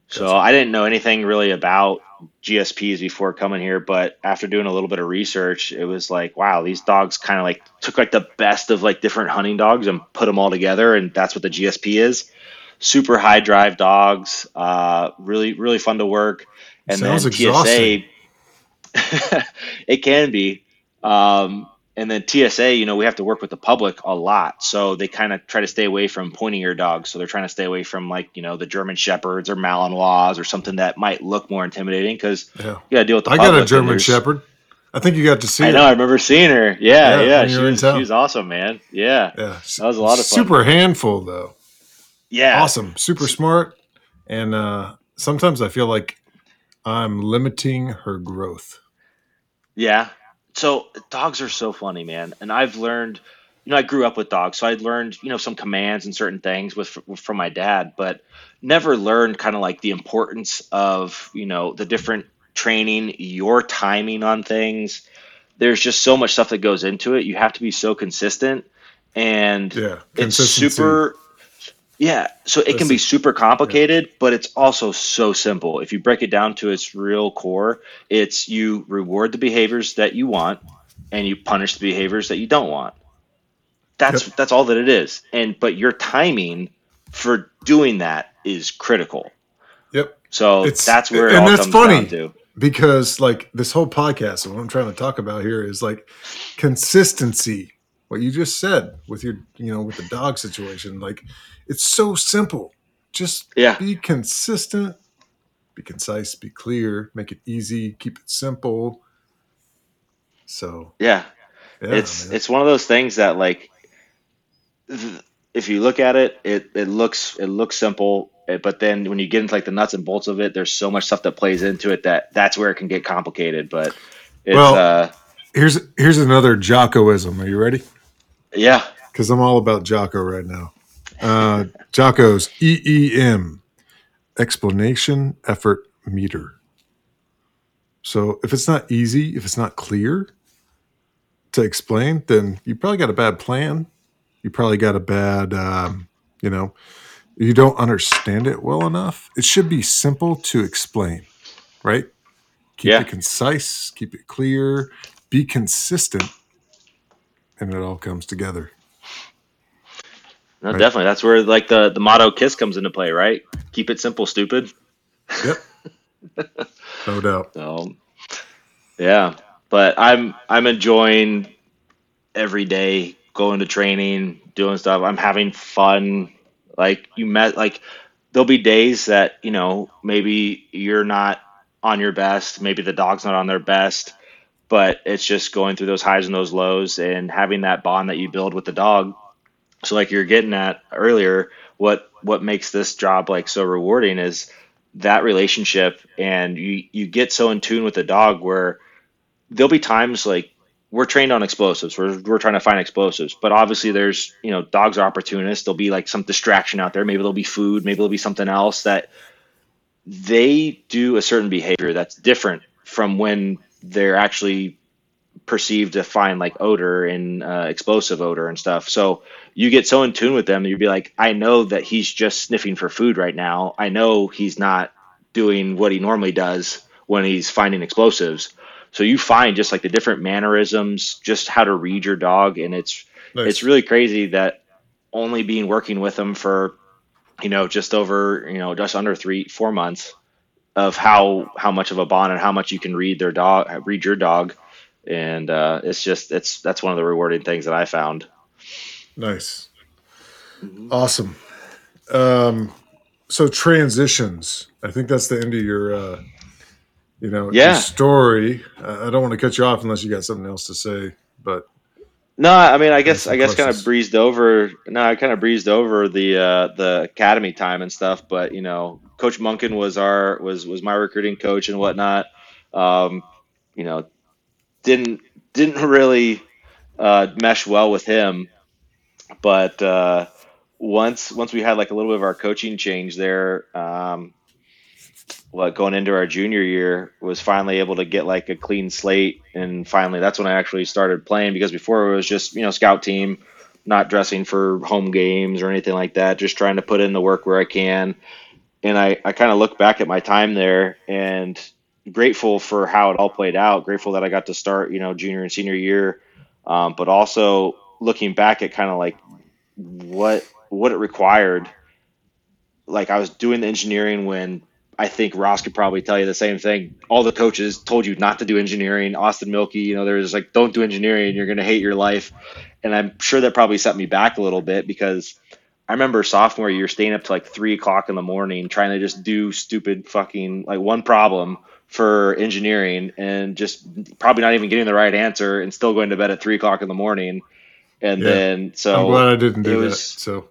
So I didn't know anything really about GSPs before coming here, but after doing a little bit of research, it was like, wow, these dogs kind of like took like the best of like different hunting dogs and put them all together, and that's what the GSP is. Super high drive dogs, uh, really really fun to work. And Sounds then exhausting. TSA, it can be. Um, and then TSA, you know, we have to work with the public a lot. So they kind of try to stay away from pointing ear dogs. So they're trying to stay away from like, you know, the German Shepherds or Malinois or something that might look more intimidating because yeah. you got to deal with the I got a German Shepherd. I think you got to see I her. know. I remember seeing her. Yeah. Yeah, Yeah. She, was, she was awesome, man. Yeah. Yeah. That was a lot of fun. Super handful, though. Yeah. Awesome. Super smart. And uh, sometimes I feel like I'm limiting her growth. Yeah. So dogs are so funny, man. And I've learned, you know, I grew up with dogs, so I learned, you know, some commands and certain things with from my dad, but never learned kind of like the importance of, you know, the different training, your timing on things. There's just so much stuff that goes into it. You have to be so consistent, and Yeah. it's super. Yeah, so it can be super complicated, but it's also so simple. If you break it down to its real core, it's you reward the behaviors that you want and you punish the behaviors that you don't want. That's Yep. that's all that it is. And but your timing for doing that is critical. Yep. So It's- that's where and all that's funny. because like this whole podcast and what i'm trying to talk about here is like consistency what you just said with your you know with the dog situation like it's so simple just Yeah. be consistent be concise be clear make it easy keep it simple so Yeah. yeah it's man. it's one of those things that like if you look at it it it looks it looks simple eh, but then when you get into like the nuts and bolts of it there's so much stuff that plays into it that that's where it can get complicated but it's Well- uh here's here's another jockoism are you ready yeah. Because i'm all about jocko right now. Uh jocko's eem explanation effort meter. So if it's not easy if it's not clear to explain then you probably got a bad plan. You probably got a bad um, you know you don't understand it well enough. It should be simple to explain right? Keep Yeah. it concise keep it clear be consistent and it all comes together no Right. definitely that's where like the the motto kiss comes into play right keep it simple stupid Yep. no doubt. So, yeah, but I'm I'm enjoying every day going to training, doing stuff. I'm having fun. Like you met, like there'll be days that you know maybe you're not on your best, maybe the dog's not on their best, but it's just going through those highs and those lows and having that bond that you build with the dog. So like you're getting at earlier, what what makes this job like so rewarding is that relationship and you you get so in tune with the dog where there'll be times like we're trained on explosives. We're, we're trying to find explosives, but obviously there's, you know, dogs are opportunists. There'll be like some distraction out there. Maybe there'll be food. Maybe there'll be something else that they do a certain behavior that's different from when they're actually perceived to find like odor and uh, explosive odor and stuff. So you get so in tune with them that you'd be like, I know that he's just sniffing for food right now. I know he's not doing what he normally does when he's finding explosives. So you find just like the different mannerisms, just how to read your dog, and it's nice. it's really crazy that only being working with them for you know just over you know just under three four months of how how much of a bond and how much you can read their dog read your dog and uh, it's just it's that's one of the rewarding things that i found nice awesome um so transitions i think that's the end of your uh you know yeah. story i don't want to cut you off unless you got something else to say but no, I mean, I guess I guess kind of breezed over. No, I kind of breezed over the uh, the academy time and stuff. But you know, Coach Monken was our was was my recruiting coach and whatnot. Um, you know, didn't didn't really uh, mesh well with him. But uh, once once we had like a little bit of our coaching change there, um, going into our junior year was finally able to get like a clean slate and finally that's when I actually started playing because before it was just you know scout team not dressing for home games or anything like that just trying to put in the work where I can and I, I kind of look back at my time there and grateful for how it all played out grateful that I got to start you know junior and senior year um, but also looking back at kind of like what what it required like I was doing the engineering when I think Ross could probably tell you the same thing. All the coaches told you not to do engineering. Austin Milky, you know, there's like, don't do engineering. You're going to hate your life. And I'm sure that probably set me back a little bit because I remember sophomore year staying up to like three o'clock in the morning trying to just do stupid fucking like one problem for engineering and just probably not even getting the right answer and still going to bed at three o'clock in the morning. And yeah. then so I'm glad I didn't do was, that. So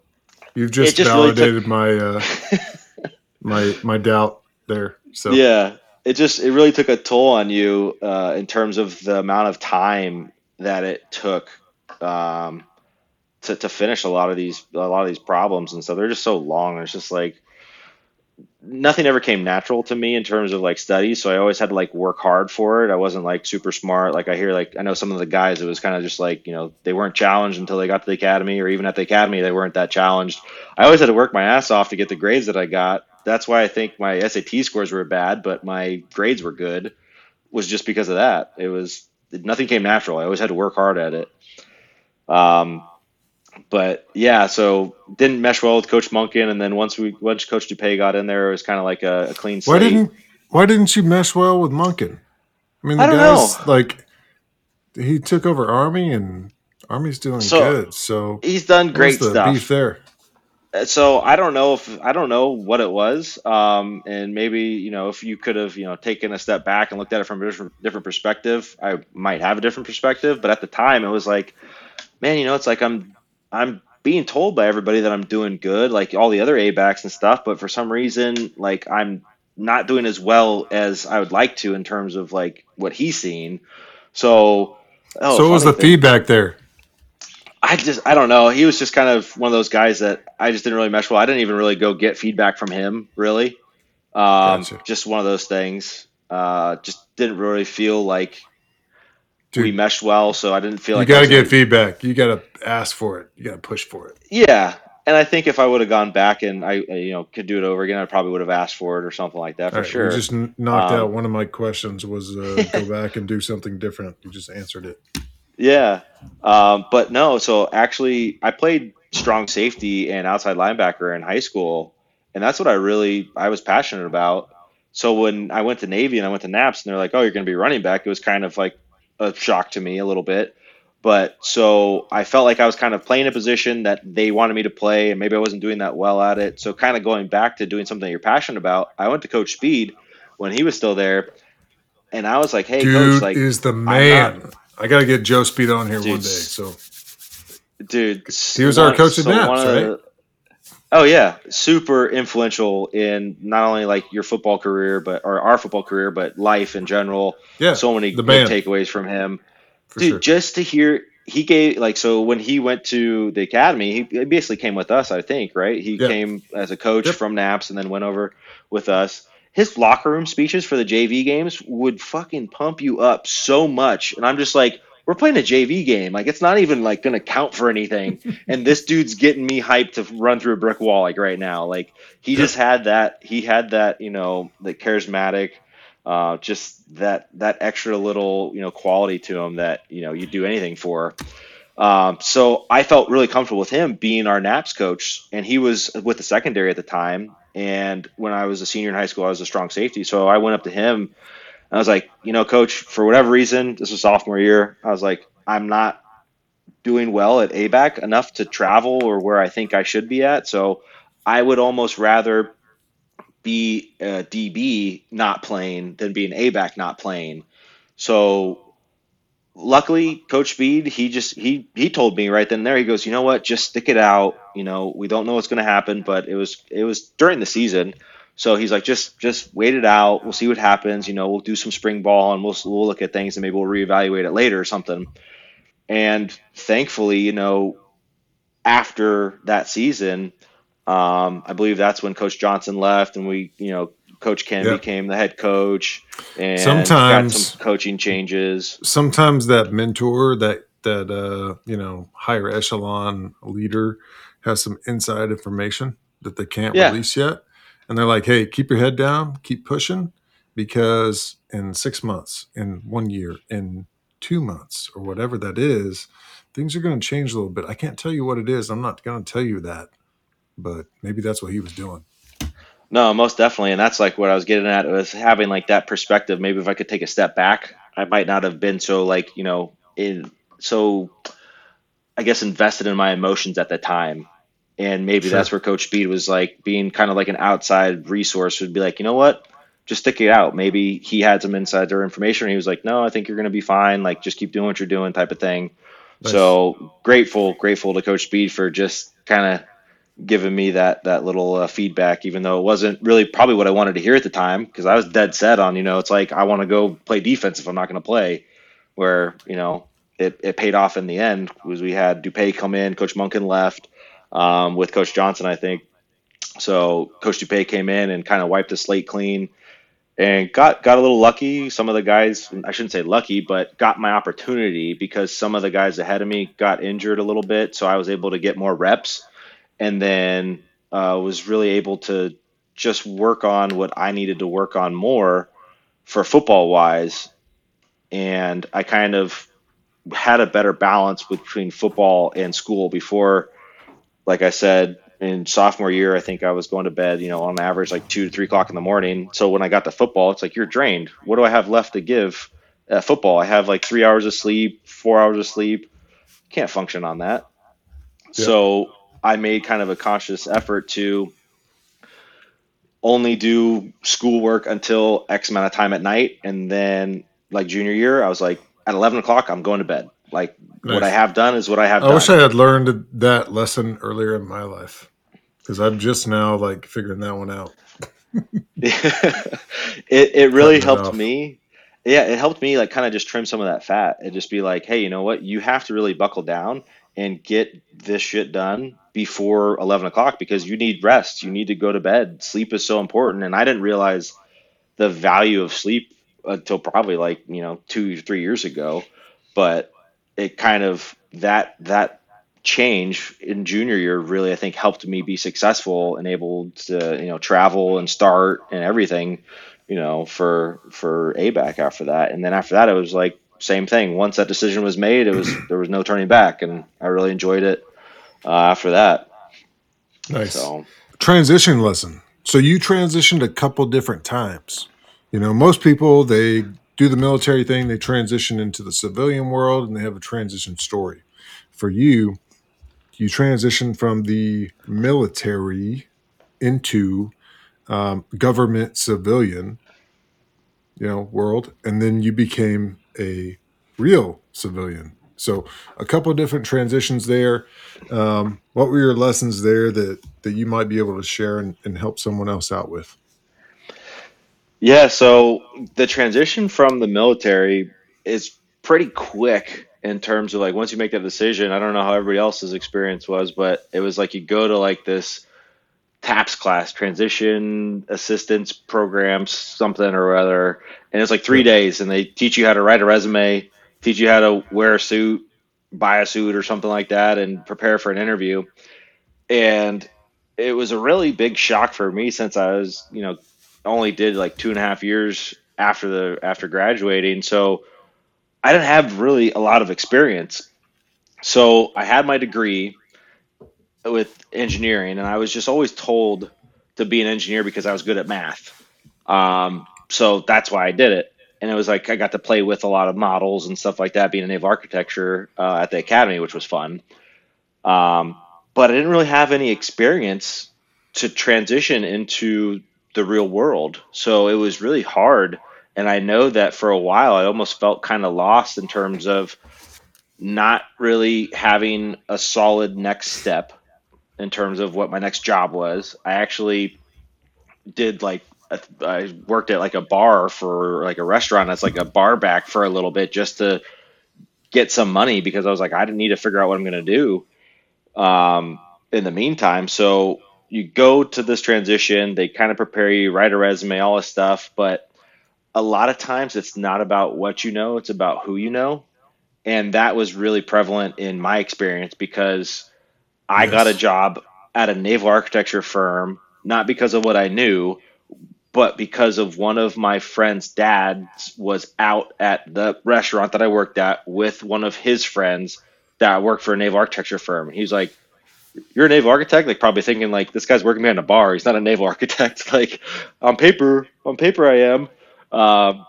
you've just, just validated really took, my. Uh... my my doubt there. So yeah, it just it really took a toll on you uh, in terms of the amount of time that it took um, to to finish a lot of these a lot of these problems and so They're just so long. It's just like nothing ever came natural to me in terms of like studies so i always had to like work hard for it i wasn't like super smart like i hear like i know some of the guys it was kind of just like you know they weren't challenged until they got to the academy or even at the academy they weren't that challenged i always had to work my ass off to get the grades that i got that's why I think my SAT scores were bad, but my grades were good. Was just because of that. It was nothing came natural. I always had to work hard at it. Um, but yeah, so didn't mesh well with Coach Monken, and then once we once Coach DuPaix got in there, it was kind of like a, a clean slate. Why didn't Why didn't you mesh well with Monken? I mean, the I guy's know. like he took over Army, and Army's doing so, good. So he's done great the stuff. Beef there so I don't know if I don't know what it was, um, and maybe you know if you could have you know taken a step back and looked at it from a different, different perspective, I might have a different perspective. But at the time, it was like, man, you know, it's like I'm I'm being told by everybody that I'm doing good, like all the other A backs and stuff, but for some reason, like I'm not doing as well as I would like to in terms of like what he's seeing. So, oh, so what was the thing. feedback there? I just I don't know. He was just kind of one of those guys that I just didn't really mesh well. I didn't even really go get feedback from him really. Um, gotcha. Just one of those things. Uh, just didn't really feel like Dude, we meshed well, so I didn't feel you like you got to get feedback. You got to ask for it. You got to push for it. Yeah, and I think if I would have gone back and I you know could do it over again, I probably would have asked for it or something like that for right, sure. You just knocked um, out one of my questions was uh, go back and do something different. You just answered it. Yeah. Um, but no, so actually, I played strong safety and outside linebacker in high school, and that's what I really I was passionate about. So when I went to Navy and I went to Naps, and they're like, "Oh, you're going to be running back," it was kind of like a shock to me a little bit. But so I felt like I was kind of playing a position that they wanted me to play, and maybe I wasn't doing that well at it. So kind of going back to doing something you're passionate about, I went to Coach Speed when he was still there, and I was like, "Hey, Dude Coach, like, is the man." I got to get Joe Speed on here Dude, one day. So dude. He was our coach at Naps, right? The, oh yeah, super influential in not only like your football career, but or our football career, but life in general. Yeah, so many good takeaways from him, For dude. Sure. Just to hear he gave like so when he went to the academy, he basically came with us. I think right. He yeah. came as a coach yep. from Naps and then went over with us. His locker room speeches for the JV games would fucking pump you up so much, and I'm just like, we're playing a JV game. Like it's not even like gonna count for anything. and this dude's getting me hyped to run through a brick wall like right now. Like he just had that he had that, you know, the charismatic, uh, just that that extra little, you know, quality to him that, you know, you'd do anything for. Um, so I felt really comfortable with him being our NAPS coach, and he was with the secondary at the time. And when I was a senior in high school, I was a strong safety. So I went up to him I was like, you know, coach, for whatever reason, this was sophomore year. I was like, I'm not doing well at ABAC enough to travel or where I think I should be at. So I would almost rather be uh, a DB not playing than be an ABAC not playing. So luckily coach speed he just he he told me right then there he goes you know what just stick it out you know we don't know what's going to happen but it was it was during the season so he's like, just just wait it out. We'll see what happens. You know, we'll do some spring ball and we'll we'll look at things and maybe we'll reevaluate it later or something. And thankfully, you know, after that season, um, I believe that's when Coach Johnson left and we, you know, Coach Ken yep. became the head coach and sometimes got some coaching changes. Sometimes that mentor, that that uh, you know, higher echelon leader has some inside information that they can't yeah. release yet and they're like, "Hey, keep your head down, keep pushing, because in six months, in one year, in two months, or whatever that is, things are going to change a little bit. I can't tell you what it is. I'm not going to tell you that, but maybe that's what he was doing." No, most definitely, and that's like what I was getting at was having like that perspective. Maybe if I could take a step back, I might not have been so like you know in so I guess invested in my emotions at the time and maybe sure. that's where Coach Speed was like being kind of like an outside resource would be like, you know what, just stick it out. Maybe he had some insider information. And he was like, no, I think you're going to be fine. Like, just keep doing what you're doing, type of thing. Nice. So grateful, grateful to Coach Speed for just kind of giving me that that little uh, feedback, even though it wasn't really probably what I wanted to hear at the time, because I was dead set on, you know, it's like I want to go play defense if I'm not going to play. Where you know it, it paid off in the end because we had DuPaix come in, Coach Monken left um, with Coach Johnson, I think. So Coach DuPaix came in and kind of wiped the slate clean and got got a little lucky. Some of the guys, I shouldn't say lucky, but got my opportunity because some of the guys ahead of me got injured a little bit, so I was able to get more reps, and then uh, was really able to just work on what I needed to work on more for football wise, and I kind of had a better balance between football and school before like I said, in sophomore year, I think I was going to bed, you know, on average like two to three o'clock in the morning. So when I got to football, it's like you're drained. What do I have left to give at football? I have like three hours of sleep, four hours of sleep. Can't function on that. So I made kind of a conscious effort to only do schoolwork until X amount of time at night. And then like junior year, I was like, at 11 o'clock, I'm going to bed. Like nice. what I have done is what I have done. I done. wish I had learned that lesson earlier in my life because I'm just now like figuring that one out. it it really helped me. Yeah, it helped me like kind of just trim some of that fat and just be like, hey, you know what? You have to really buckle down and get this shit done before 11 o'clock because you need rest. You need to go to bed. Sleep is so important. And I didn't realize the value of sleep until probably like, you know, two, three years ago. But it kind of that that change in junior year really I think helped me be successful and able to you know travel and start and everything you know for for ABAC after that. And then after that it was like same thing. Once that decision was made it was there was no turning back. And I really enjoyed it uh, after that. Nice. So. transition lesson. So you transitioned a couple different times. You know most people they do the military thing, they transition into the civilian world and they have a transition story. For you, you transition from the military into um, government civilian, you know, world, and then you became a real civilian So a couple of different transitions there. Um, what were your lessons there that that you might be able to share and, and help someone else out with? Yeah, so the transition from the military is pretty quick in terms of like once you make that decision. I don't know how everybody else's experience was, but it was like you go to like this TAPS class, transition assistance program, something or other, and it's like three days, and they teach you how to write a resume, teach you how to wear a suit, buy a suit or something like that, and prepare for an interview. And it was a really big shock for me since I was, you know, only did like two and a half years after the after graduating, so I didn't have really a lot of experience. So I had my degree with engineering, and I was just always told to be an engineer because I was good at math. Um, so that's why I did it. And it was like I got to play with a lot of models and stuff like that, being a naval architecture uh, at the academy, which was fun. Um, but I didn't really have any experience to transition into the real world. So it was really hard. And I know that for a while, I almost felt kind of lost in terms of not really having a solid next step in terms of what my next job was. I actually did like I worked at like a bar for like a restaurant as like a bar back for a little bit just to get some money because I was like I didn't need to figure out what I'm going to do um, in the meantime. So you go to this transition, they kind of prepare you, write a resume, all this stuff, but a lot of times it's not about what you know, it's about who you know. And that was really prevalent in my experience because I got a job at a naval architecture firm, not because of what I knew, but because of one of my friend's dads was out at the restaurant that I worked at with one of his friends that worked for a naval architecture firm. He's like, You're a naval architect? Like probably thinking like this guy's working behind a bar. He's not a naval architect. Like on paper, on paper I am. Um,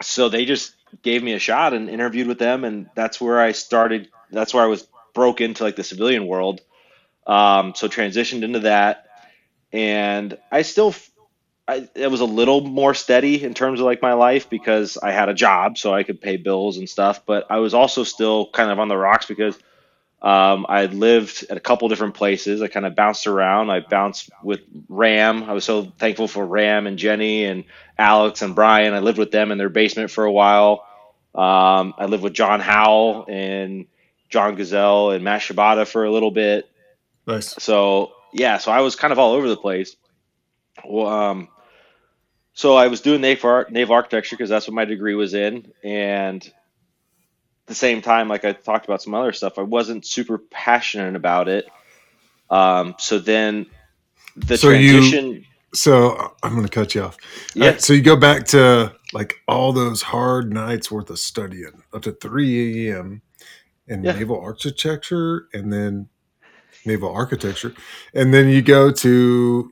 so they just gave me a shot and interviewed with them and that's where I started that's where I was broke into like the civilian world um, so transitioned into that, and I still, I, it was a little more steady in terms of like my life because I had a job, so I could pay bills and stuff. But I was also still kind of on the rocks because um, I lived at a couple different places. I kind of bounced around. I bounced with Ram. I was so thankful for Ram and Jenny and Alex and Brian. I lived with them in their basement for a while. Um, I lived with John Howell and John Gazelle and Matt Shibata for a little bit Nice. so yeah, so I was kind of all over the place. Well, um, so I was doing naval, ar- naval architecture because that's what my degree was in, and the same time, like I talked about some other stuff, I wasn't super passionate about it. Um, so then the So you transition, so I'm going to cut you off. Yeah, right. So you go back to like all those hard nights worth of studying up to 3 a.m. in yeah, naval architecture and then naval architecture. And then you go to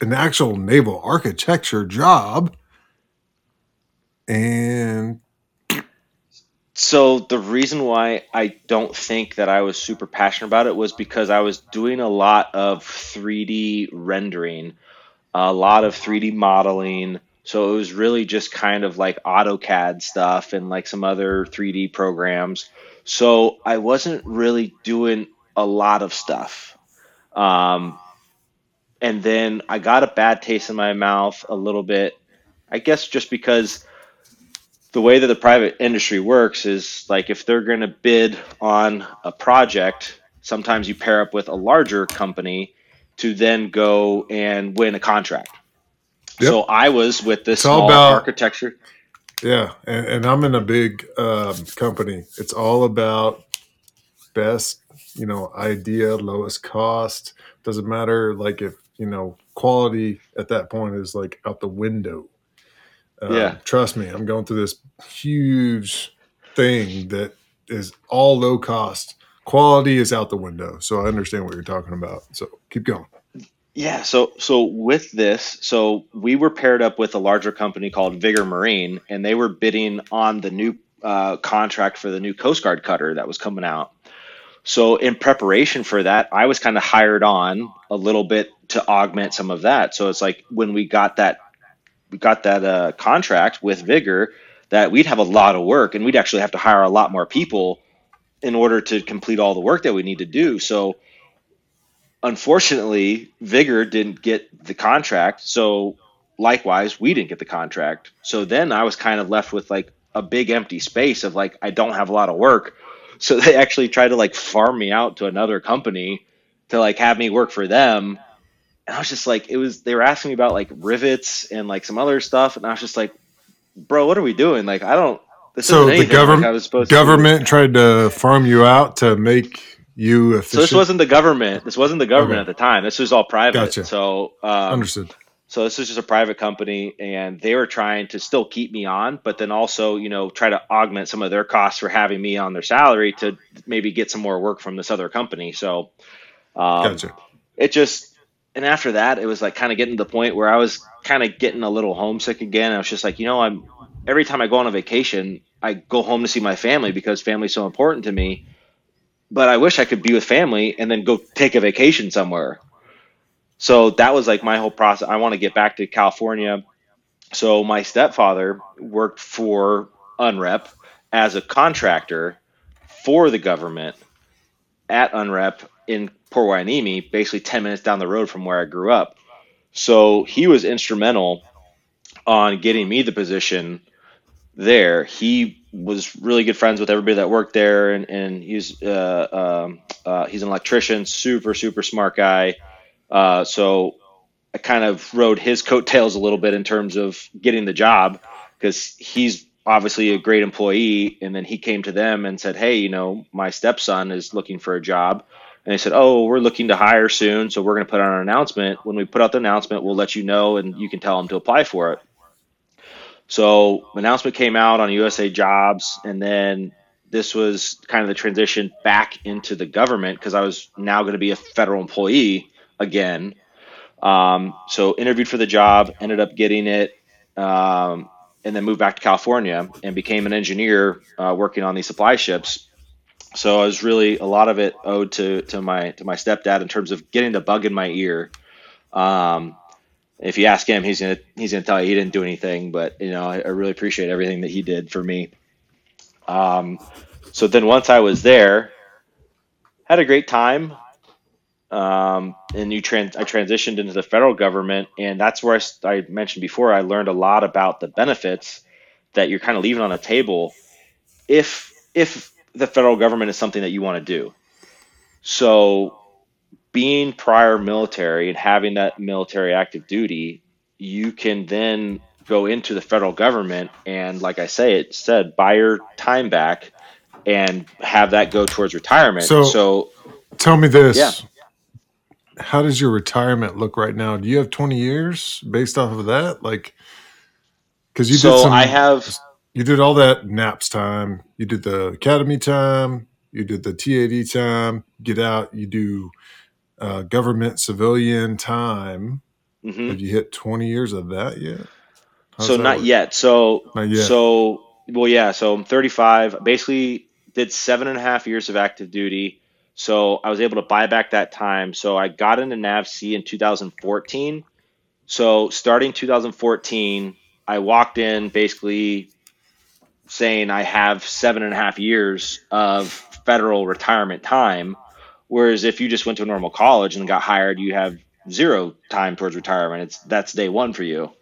an actual naval architecture job and So the reason why I don't think that I was super passionate about it was because I was doing a lot of 3D rendering, a lot of 3D modeling. So it was really just kind of like AutoCAD stuff and like some other 3D programs. So I wasn't really doing a lot of stuff. Um, and then I got a bad taste in my mouth a little bit, I guess just because the way that the private industry works is like if they're going to bid on a project, sometimes you pair up with a larger company to then go and win a contract. So. I was with this It's all small about architecture. yeah, and, and I'm in a big um, company. It's all about best, you know, idea, lowest cost. Doesn't matter like if, you know, quality at that point is like out the window. Yeah. Um, trust me, I'm going through this huge thing that is all low cost. Quality is out the window. So I understand what you're talking about. So keep going. Yeah, so so with this, so we were paired up with a larger company called Vigor Marine, and they were bidding on the new uh, contract for the new Coast Guard cutter that was coming out. So in preparation for that, I was kind of hired on a little bit to augment some of that. So it's like when we got that got that uh, contract with Vigor, that we'd have a lot of work and we'd actually have to hire a lot more people in order to complete all the work that we need to do. So unfortunately, Vigor didn't get the contract. So likewise, we didn't get the contract. So then I was kind of left with like a big empty space of like I don't have a lot of work. So they actually tried to like farm me out to another company to like have me work for them. And I was just like, it was they were asking me about like rivets and like some other stuff, and I was just like, bro, what are we doing? Like I don't. This So the anything like government to. tried to farm you out to make you a So this wasn't the government. This wasn't the government Okay, at the time. This was all private. gotcha. So um, Understood. So this was just a private company, and they were trying to still keep me on, but then also, you know, try to augment some of their costs for having me on their salary to maybe get some more work from this other company. So um, Gotcha. it just, and after that, it was like kind of getting to the point where I was kind of getting a little homesick again. I was just like, you know, I'm every time I go on a vacation, I go home to see my family because family's so important to me. But I wish I could be with family and then go take a vacation somewhere. So that was like my whole process. I want to get back to California. So my stepfather worked for UNREP as a contractor for the government at UNREP in Port Hueneme, basically 10 minutes down the road from where I grew up. So he was instrumental on getting me the position there. He was really good friends with everybody that worked there, and, and he's uh, um, uh, he's an electrician, super super smart guy. Uh, so I kind of rode his coattails a little bit in terms of getting the job because he's obviously a great employee. And then he came to them and said, Hey, you know, my stepson is looking for a job. And they said, Oh, we're looking to hire soon. So we're going to put out an announcement. When we put out the announcement, we'll let you know and you can tell them to apply for it. So announcement came out on USA Jobs. And then this was kind of the transition back into the government because I was now going to be a federal employee again um, so interviewed for the job, ended up getting it, um, and then moved back to California and became an engineer uh, working on these supply ships. So I was really a lot of it owed to to my to my stepdad in terms of getting the bug in my ear. Um, if you ask him, he's gonna he's gonna tell you he didn't do anything, but you know I, I really appreciate everything that he did for me. Um, so then once I was there, had a great time um, and you trans I transitioned into the federal government, and that's where I, I mentioned before. I learned a lot about the benefits that you're kind of leaving on the table if if the federal government is something that you want to do. So being prior military and having that military active duty, you can then go into the federal government and, like I say, it said, buy your time back and have that go towards retirement. So So tell me yeah. this. How does your retirement look right now? Do you have 20 years based off of that? Like, because you did So I some, have you did all that NAPS time, you did the academy time, you did the TAD time, get out, you do uh, government civilian time. mhm. Have you hit 20 years of that yet? How does So that not work? yet. So Not yet. so well, yeah. So I'm 35. Basically, did seven and a half years of active duty. So I was able to buy back that time. So I got into NAVSEA in 2014. So starting 2014, I walked in basically saying I have seven and a half years of federal retirement time. Whereas if you just went to a normal college and got hired, you have zero time towards retirement. It's that's day one for you.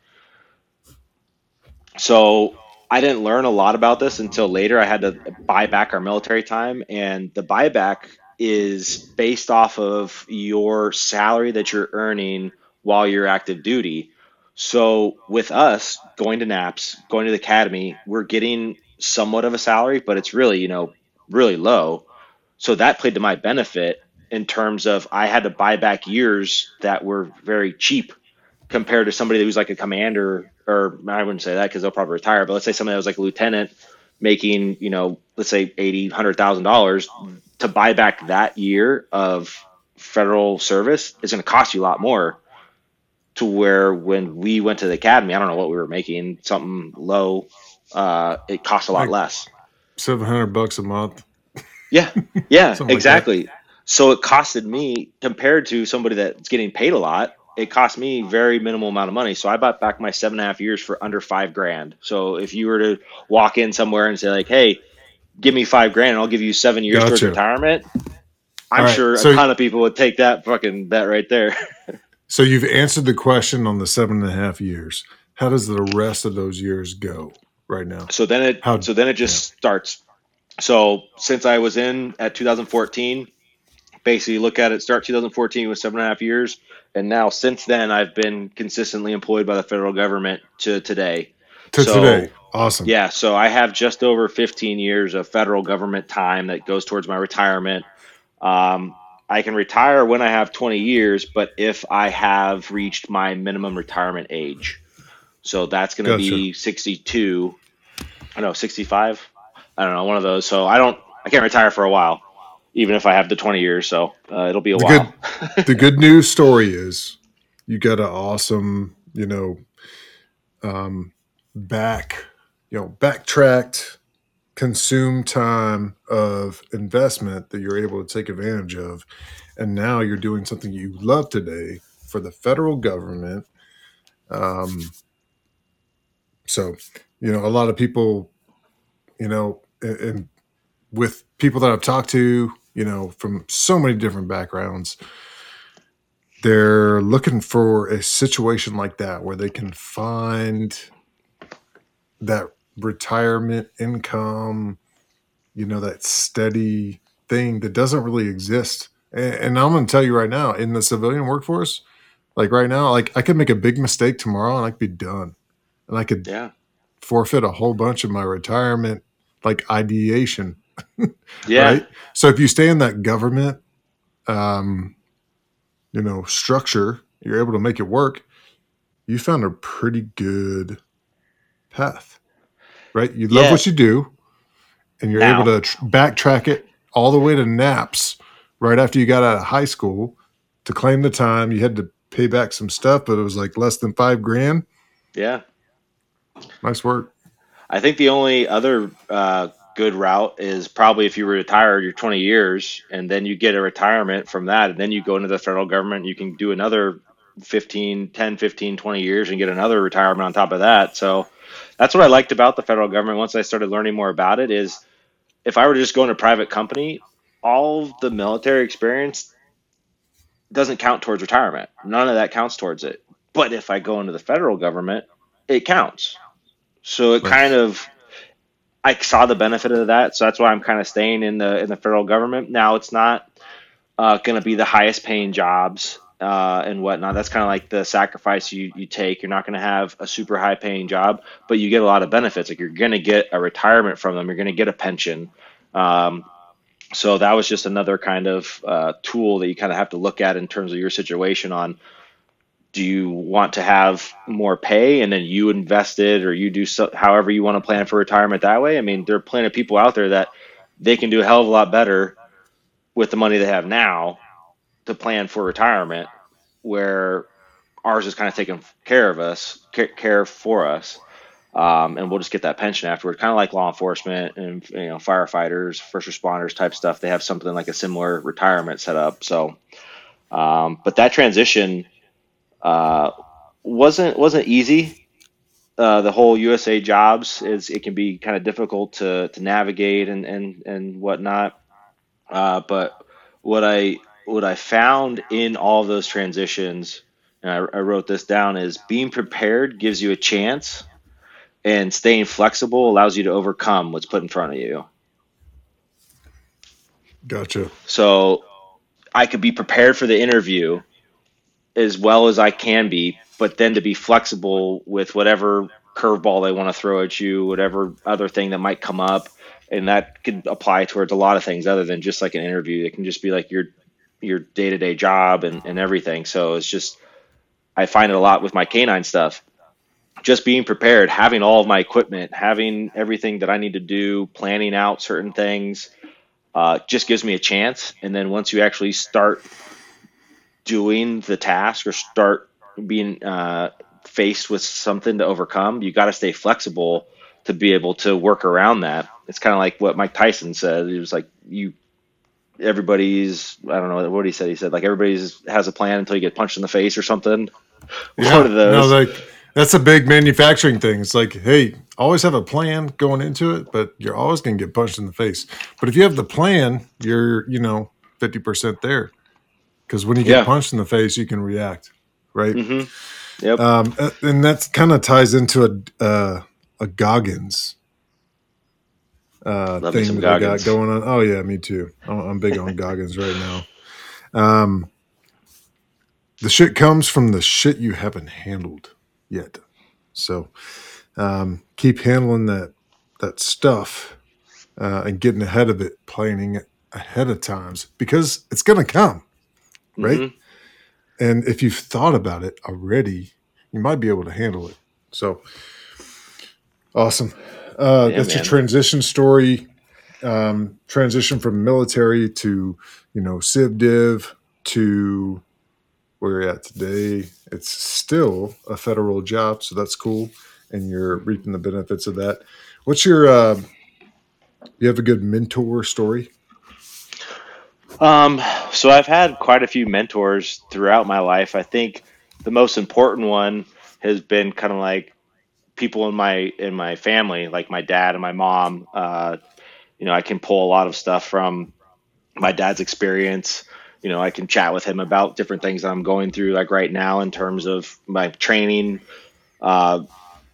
So I didn't learn a lot about this until later. I had to buy back our military time, and the buyback is based off of your salary that you're earning while you're active duty. So with us going to NAPS, going to the academy, we're getting somewhat of a salary, but it's really, you know, really low. So that played to my benefit in terms of I had to buy back years that were very cheap compared to somebody who's like a commander, or I wouldn't say that because they'll probably retire, but let's say somebody that was like a lieutenant making, you know, let's say eighty, hundred thousand dollars to buy back that year of federal service is going to cost you a lot more. To where when we went to the academy, I don't know what we were making, something low. Uh, it cost a lot Like less. 700 bucks a month, Yeah, yeah, something like exactly. So it costed me compared to somebody that's getting paid a lot. It cost me very minimal amount of money. So I bought back my seven and a half years for under five grand. So if you were to walk in somewhere and say like, "Hey, give me five grand and I'll give you seven years towards retirement. I'm right, sure so- a ton of people would take that fucking bet right there. So you've answered the question on the seven and a half years. How does the rest of those years go right now? So then it How- so then it just starts. So since I was in at 2014, basically look at it start 2014 with seven and a half years, and now since then I've been consistently employed by the federal government to today. To So- today. Awesome. Yeah, so I have just over 15 years of federal government time that goes towards my retirement. Um, I can retire when I have 20 years, but if I have reached my minimum retirement age. So that's going to be 62. I know 65. I don't know, one of those. So I don't I can't retire for a while even if I have the 20 years, so uh, it'll be a The while. the good news story is you got an awesome, you know, um, back, you know, backtracked, consume time of investment that you're able to take advantage of, and now you're doing something you love today for the federal government. Um, so, you know, a lot of people, you know, and, and with people that I've talked to, you know, from so many different backgrounds, they're looking for a situation like that where they can find that retirement income, you know, that steady thing that doesn't really exist. And, and I'm going to tell you right now, in the civilian workforce, like right now, like I could make a big mistake tomorrow and I could be done, and I could Yeah. forfeit a whole bunch of my retirement, like ideation Yeah. right? So if you stay in that government, um, you know, structure, you're able to make it work. You found a pretty good path, right? You love Yeah. what you do, and you're Now- able to tr- backtrack it all the way to NAPS right after you got out of high school to claim the time. You had to pay back some stuff, but it was like less than five grand. Yeah. Nice work. I think the only other uh, good route is probably if you were retired, you're 20 years, and then you get a retirement from that, and then you go into the federal government. You can do another 15, 10, 15, 20 years and get another retirement on top of that. So that's what I liked about the federal government once I started learning more about it is if I were to just go into a private company, all the military experience doesn't count towards retirement. None of that counts towards it. But if I go into the federal government, it counts. So it Right. kind of I saw the benefit of that, so that's why I'm kind of staying in the in the federal government. Now it's not uh, going to be the highest paying jobs uh, and whatnot. That's kind of like the sacrifice you you take. You're not going to have a super high paying job, but you get a lot of benefits. Like you're going to get a retirement from them. You're going to get a pension. Um, so that was just another kind of uh, tool that you kind of have to look at in terms of your situation on do you want to have more pay and then you invest it or you do so, however you want to plan for retirement that way i mean there are plenty of people out there that they can do a hell of a lot better with the money they have now to plan for retirement where ours is kind of taking care of us care for us um, and we'll just get that pension afterward kind of like law enforcement and you know firefighters first responders type stuff they have something like a similar retirement set up so um, but that transition uh, wasn't wasn't easy. Uh, the whole USA jobs is it can be kind of difficult to, to navigate and and and whatnot. Uh, but what I what I found in all those transitions, and I, I wrote this down, is being prepared gives you a chance, and staying flexible allows you to overcome what's put in front of you. Gotcha. So I could be prepared for the interview as well as I can be, but then to be flexible with whatever curveball they want to throw at you, whatever other thing that might come up. And that could apply towards a lot of things other than just like an interview. It can just be like your your day to day job and, and everything. So it's just I find it a lot with my canine stuff. Just being prepared, having all of my equipment, having everything that I need to do, planning out certain things, uh, just gives me a chance. And then once you actually start doing the task or start being uh, faced with something to overcome, you got to stay flexible to be able to work around that. It's kind of like what Mike Tyson said. He was like, you, everybody's, I don't know what he said. He said like everybody's has a plan until you get punched in the face or something. Yeah. One of those. No, like That's a big manufacturing thing. It's like, hey, always have a plan going into it, but you're always going to get punched in the face. But if you have the plan, you're, you know, 50% there. Because when you get Yeah. punched in the face, you can react, right? hmm Yep. Um, and that kind of ties into a uh, a Goggins uh, Love thing that I got going on. Oh yeah, me too. I'm, I'm big on Goggins right now. Um, the shit comes from the shit you haven't handled yet. So um, keep handling that that stuff uh, and getting ahead of it, planning it ahead of times because it's gonna come, right? Mhm. And if you've thought about it already, you might be able to handle it. So awesome. Uh, Yeah, that's your man. transition story. Um, transition from military to, you know, Civ Div to where you're at today. It's still a federal job, so that's cool. And you're reaping the benefits of that. What's your, uh, you have a good mentor story? Um, so I've had quite a few mentors throughout my life. I think the most important one has been kind of like people in my in my family, like my dad and my mom. Uh, you know, I can pull a lot of stuff from my dad's experience. You know, I can chat with him about different things I'm going through, like right now in terms of my training. Uh,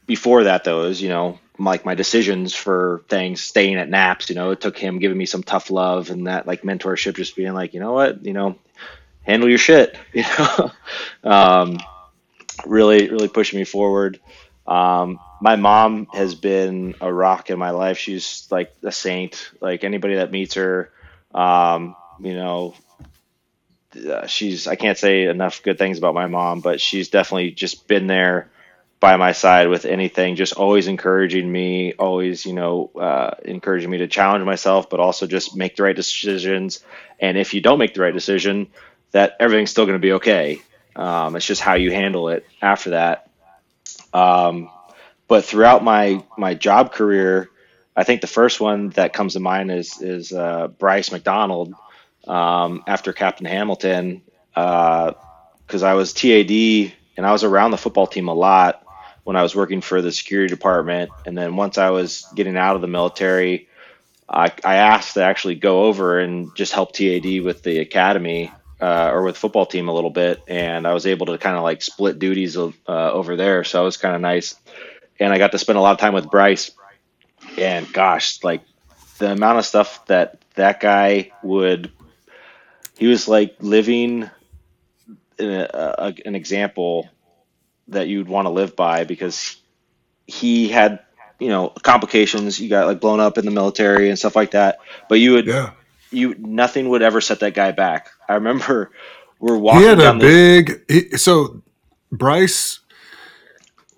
before that, though, is you know, like my decisions for things, staying at naps. You know, it took him giving me some tough love and that like mentorship, just being like, you know what, you know, handle your shit. You know, um, really, really pushing me forward. Um, my mom has been a rock in my life. She's like a saint. Like anybody that meets her, um, you know, uh, she's I can't say enough good things about my mom, but she's definitely just been there by my side with anything, just always encouraging me, always, you know, uh, encouraging me to challenge myself, but also just make the right decisions. And if you don't make the right decision, that everything's still going to be okay. Um, it's just how you handle it after that. Um, but throughout my my job career, I think the first one that comes to mind is is uh, Bryce McDonald um, after Captain Hamilton, because I was TAD and I was around the football team a lot when I was working for the security department, and then once I was getting out of the military, I, I asked to actually go over and just help TAD with the academy uh, or with football team a little bit, and I was able to kind of like split duties uh, over there, so it was kind of nice, and I got to spend a lot of time with Bryce, and gosh, like the amount of stuff that that guy would, he was like living in a, a, an example that you'd want to live by because he had you know complications. You got like blown up in the military and stuff like that. But you would Yeah. You nothing would ever set that guy back i remember we're walking. He had a the big, he, so Bryce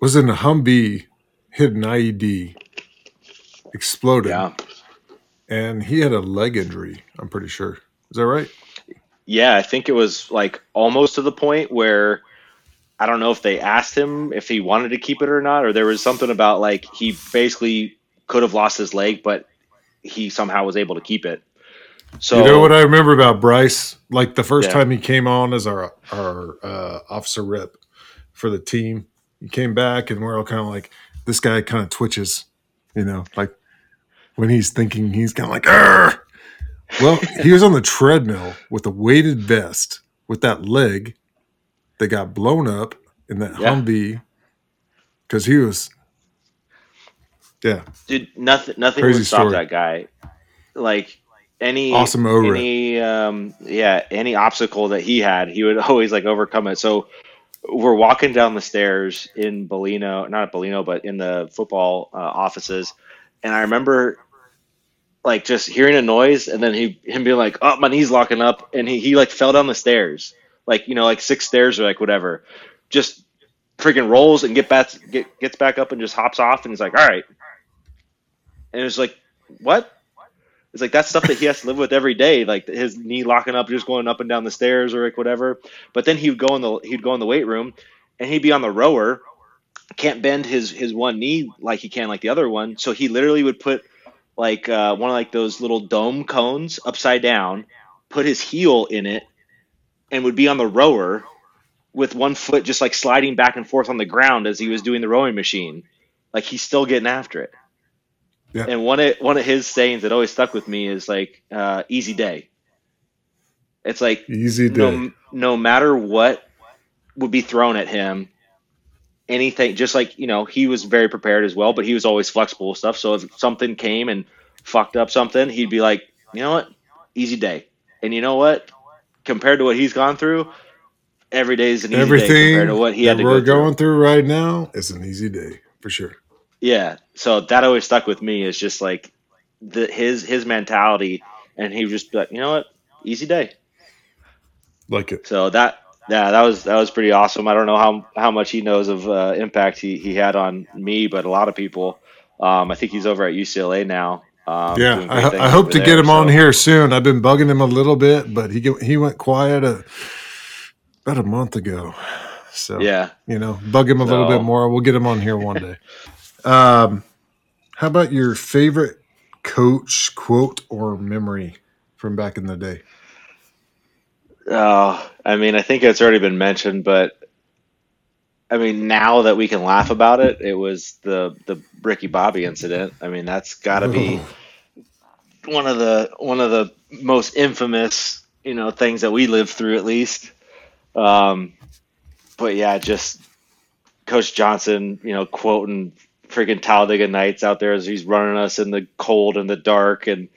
was in a Humvee, hit an IED, exploded, yeah and he had a leg injury, I'm pretty sure. Is that right? yeah i think it was like almost to the point where i don't know if they asked him if he wanted to keep it or not or there was something about like he basically could have lost his leg but he somehow was able to keep it so you know what I remember about Bryce? Like the first Yeah. time he came on as our our uh, officer rep for the team, he came back and we're all kind of like, this guy kind of twitches, you know, like when he's thinking, he's kind of like, Arr! well, he was on the treadmill with a weighted vest with that leg that got blown up in that Yeah. Humvee because he was, yeah, dude nothing nothing Crazy would stop story. that guy like any awesome O-rip. any um yeah any obstacle that he had he would always like overcome it. So we're walking down the stairs in Bolino not at Bolino but in the football uh, offices. And I remember like just hearing a noise and then he him being like oh my knees locking up. And he, he like fell down the stairs. Like you know like six stairs or like whatever. Just freaking rolls and get back get, gets back up and just hops off and he's like all right. And it's like what it's like that's stuff that he has to live with every day like his knee locking up just going up and down the stairs or like whatever but then he would go in the he'd go in the weight room and he'd be on the rower can't bend his his one knee like he can like the other one so he literally would put like uh, one of like those little dome cones upside down put his heel in it and would be on the rower with one foot just like sliding back and forth on the ground as he was doing the rowing machine. Like he's still getting after it. Yeah. And one of one of his sayings that always stuck with me is like uh, "easy day." It's like Easy day. no no matter what would be thrown at him, anything just like you know he was very prepared as well, but he was always flexible with stuff. So if something came and fucked up something, he'd be like, you know what, easy day. And you know what, compared to what he's gone through, every day is an easy day Everything compared to what he had to we're go through. going through right now is an easy day for sure. Yeah, so that always stuck with me. Is just like the his his mentality, and he just like, you know what, easy day. Like it. So that yeah, that was that was pretty awesome. I don't know how how much he knows of uh, impact he, he had on me, but a lot of people. Um, I think he's over at UCLA now. Um, Yeah, I, I hope to get there, him on here soon. I've been bugging him a little bit, but he he went quiet a, about a month ago. So Yeah, you know, bug him a little bit more. We'll get him on here one day. um, how about your favorite coach quote or memory from back in the day? Oh, I mean, I think it's already been mentioned, but I mean, now that we can laugh about it, it was the the Ricky Bobby incident. I mean, that's got to be one of the one of the most infamous, you know, things that we lived through, at least. Um, but yeah, just Coach Johnson, you know, quoting freaking Talladega Nights out there as he's running us in the cold and the dark, and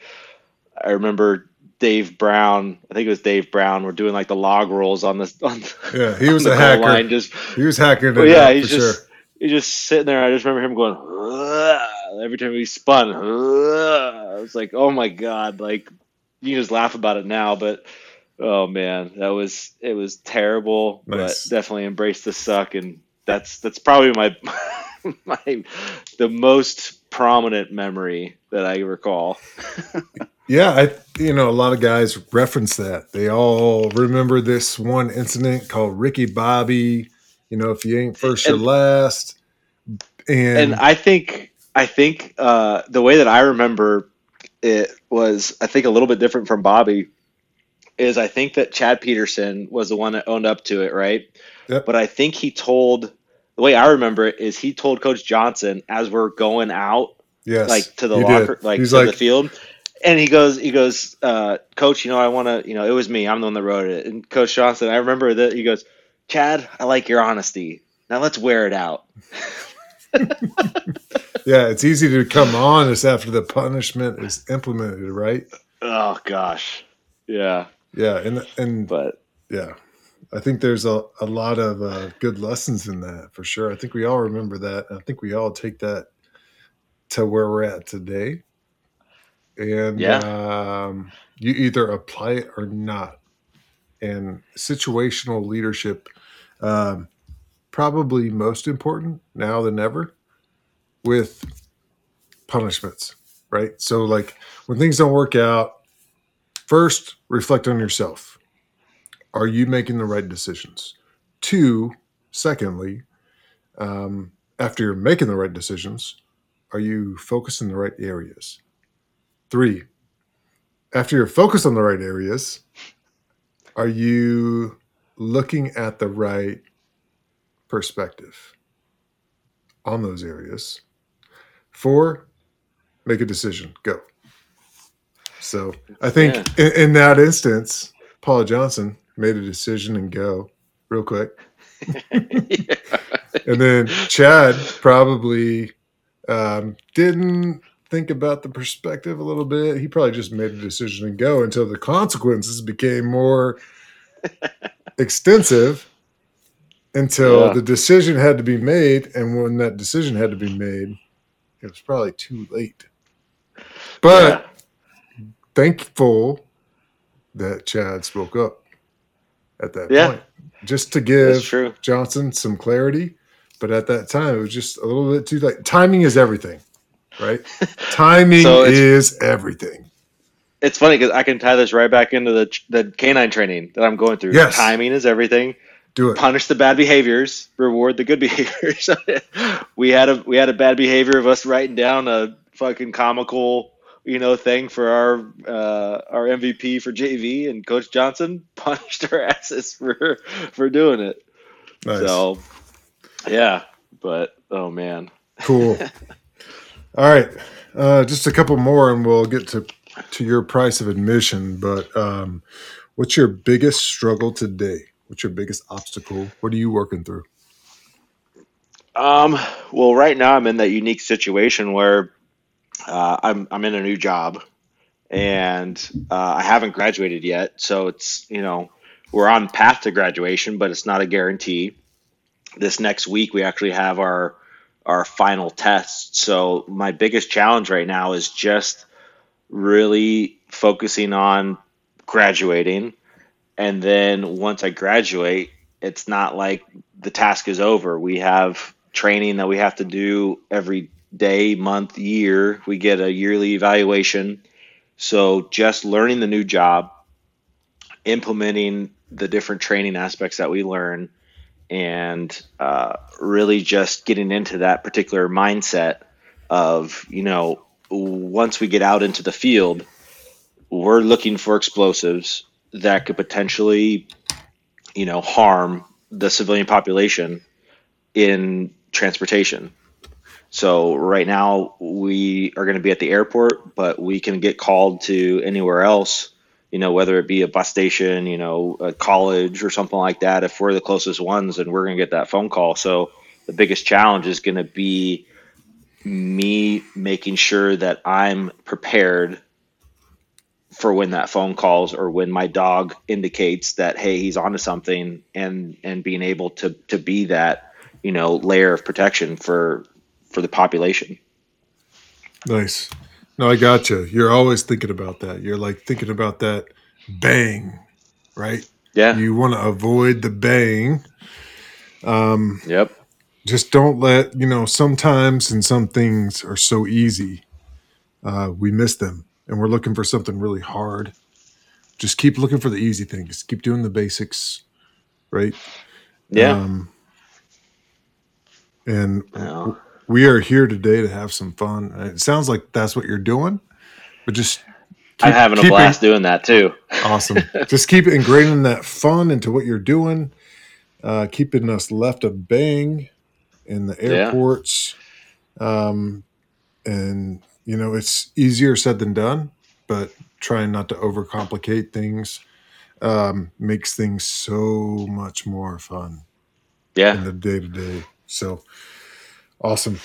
I remember Dave Brown. I think it was Dave Brown. We're doing like the log rolls on the on Yeah, he was a the hacker. line, just He was hacking it well, yeah, he's just sure. he's just sitting there. I just remember him going "Ugh," every time he spun. "Ugh." I was like, oh my god! Like you can just laugh about it now, but oh man, that was it was terrible. Nice. But definitely embrace the suck, and that's that's probably my my the most prominent memory that I recall. Yeah, I you know a lot of guys reference that. They all remember this one incident called Ricky Bobby. You know, if you ain't first, you're And- last. And, and I think I think uh, the way that I remember it was I think a little bit different from Bobby. Is I think that Chad Peterson was the one that owned up to it, right? Yep. But I think he told the way I remember it is he told Coach Johnson as we're going out yes, like to the locker did. like He's to like, the field. And he goes, he goes, uh, Coach, you know, I want to, you know, it was me. I'm the one that wrote it. And Coach Johnson, I remember that he goes, Chad, I like your honesty. Now let's wear it out. yeah, it's easy to come honest after the punishment is implemented, right? Oh gosh, yeah. Yeah, and and But yeah, I think there's a, a lot of uh, good lessons in that for sure. I think we all remember that. I think we all take that to where we're at today. And Yeah. um, you either apply it or not. And situational leadership, um, probably most important now than ever with punishments, right? So, like when things don't work out, first reflect on yourself are you making the right decisions? Two secondly um, after you're making the right decisions are you focused in the right areas? Three after you're focused on the right areas are you looking at the right perspective on those areas? Four make a decision. Go. So i think Yeah. in, in that instance paul johnson made a decision and go real quick. And then chad probably um, didn't think about the perspective a little bit. He probably just made a decision and go until the consequences became more extensive until Yeah. the decision had to be made. And when that decision had to be made it was probably too late. But thankful that chad spoke up at that Yeah. point just to give johnson some clarity but at that time it was just a little bit too late timing is everything right timing So is everything It's funny because I can tie this right back into the the canine training that I'm going through. Yes. Timing is everything. do it Punish the bad behaviors, reward the good behaviors. we had a we had a bad behavior of us writing down a fucking comical you know thing for our uh, our MVP for JV, and Coach Johnson punished our asses for for doing it. Nice. So, yeah, but oh man, Cool. All right. Uh, just a couple more and we'll get to, to your price of admission. But um, what's your biggest struggle today? What's your biggest obstacle? What are you working through? um, well, right now I'm in that unique situation where uh, I'm I'm in a new job and uh, I haven't graduated yet, so it's you know we're on path to graduation, but it's not a guarantee. This next week we actually have our our final test. So my biggest challenge right now is just really focusing on graduating. And then once I graduate, it's not like the task is over. We have training that we have to do every day, month, year. We get a yearly evaluation. So just learning the new job, implementing the different training aspects that we learn, and uh, really just getting into that particular mindset of you know once we get out into the field we're looking for explosives that could potentially you know harm the civilian population in transportation so right now we are going to be at the airport but we can get called to anywhere else you know, whether it be a bus station, you know, a college or something like that, if we're the closest ones, then we're going to get that phone call. So the biggest challenge is going to be me making sure that I'm prepared for when that phone calls or when my dog indicates that hey he's onto something and and being able to to be that you know layer of protection for for the population Nice. No, I got you. You're always thinking about that. You're like thinking about that bang, right? yeah You want to avoid the bang. Um, yep just don't let, you know, sometimes and some things are so easy, uh, we miss them and we're looking for something really hard. Just keep looking for the easy things. Keep doing the basics, right? yeah Um, and no. We are here today to have some fun. It sounds like that's what you're doing, but just i'm having a keep blast doing that too Awesome. Just keep ingraining that fun into what you're doing, uh, keeping us left of bang in the yeah airports. Um, and, you know, it's easier said than done, but trying not to overcomplicate things um, makes things so much more fun yeah in the day to day. So awesome.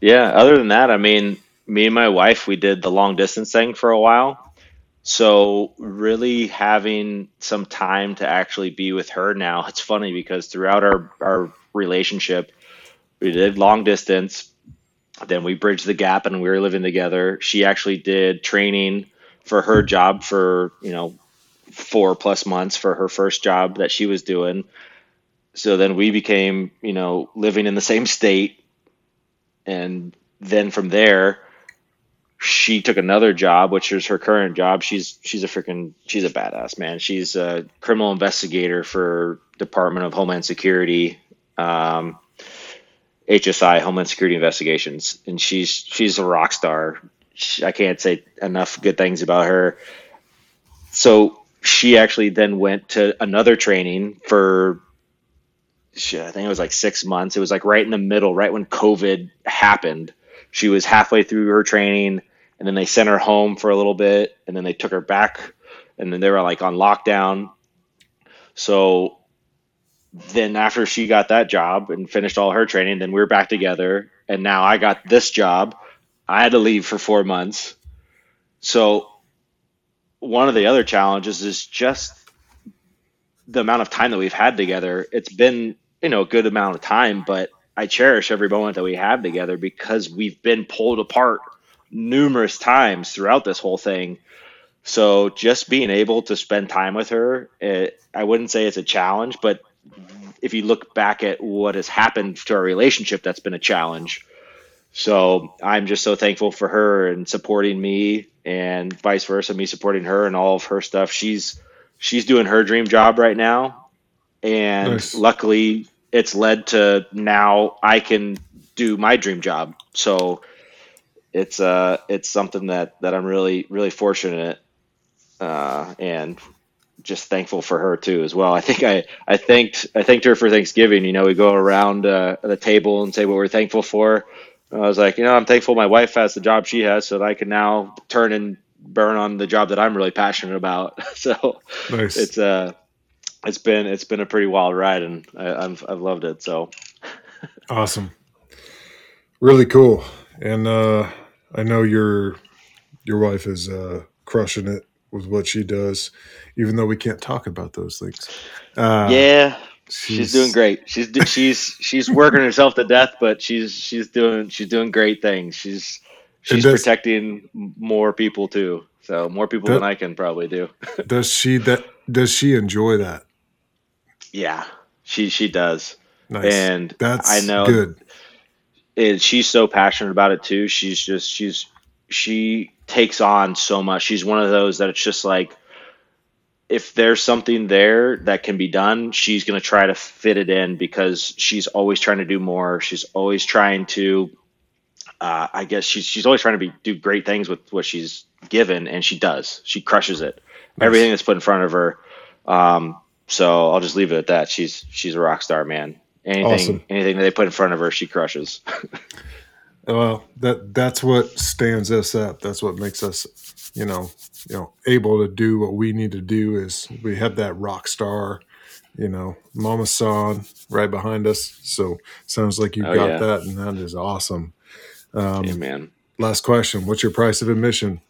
Yeah, other than that, I mean, me and my wife, we did the long distance thing for a while. So, really having some time to actually be with her now, it's funny because throughout our, our relationship, we did long distance, then we bridged the gap and we were living together. She actually did training for her job for, you know, four plus months for her first job that she was doing. So then we became, you know, living in the same state. And then from there she took another job which is her current job. She's she's a freaking she's a badass man. She's a criminal investigator for department of homeland security um, hsi homeland security investigations. And she's she's a rock star. She, i can't say enough good things about her. So she actually then went to another training for shit, I think it was like six months. It was like right in the middle, right when COVID happened. She was halfway through her training, and then they sent her home for a little bit, and then they took her back, and then they were like on lockdown. So then after she got that job and finished all her training, then we were back together, and now I got this job. I had to leave for four months. So one of the other challenges is just the amount of time that we've had together. It's been you know a good amount of time, but I cherish every moment that we have together because we've been pulled apart numerous times throughout this whole thing. So just being able to spend time with her, it, I wouldn't say it's a challenge, but if you look back at what has happened to our relationship, that's been a challenge. So I'm just so thankful for her and supporting me, and vice versa, me supporting her and all of her stuff. She's she's doing her dream job right now, and Nice. luckily it's led to now I can do my dream job. So it's uh it's something that that I'm really really fortunate uh and just thankful for her too as well. I think I I thanked I thanked her for Thanksgiving. You know, we go around uh, the table and say what we're thankful for. I was like, you know, I'm thankful my wife has the job she has, so that I can now turn and burn on the job that I'm really passionate about. so Nice. it's uh it's been it's been a pretty wild ride, and I, I've I've loved it. So Awesome. Really cool. And uh, I know your your wife is uh, crushing it with what she does, even though we can't talk about those things. Uh, yeah, she's doing great. She's she's she's working herself to death, but she's she's doing she's doing great things. She's she's does- protecting more people too. So more people That- than I can probably do. Does she that? Does she enjoy that? Yeah, she she does. Nice. And That's I know good. and she's so passionate about it too. She's just she's she takes on so much. She's one of those that it's just like if there's something there that can be done, she's going to try to fit it in because she's always trying to do more. She's always trying to uh, I guess she's she's always trying to be do great things with what she's given and she does. She crushes it. Nice. Everything that's put in front of her. Um, so I'll just leave it at that. She's she's a rock star, man. Anything Awesome. anything that they put in front of her, she crushes. Well, that that's what stands us up. That's what makes us, you know, you know, able to do what we need to do. Is we have that rock star, you know, Mama San right behind us. So sounds like you Oh, got yeah. that, and that is awesome. Um, yeah, man. last question: What's your price of admission?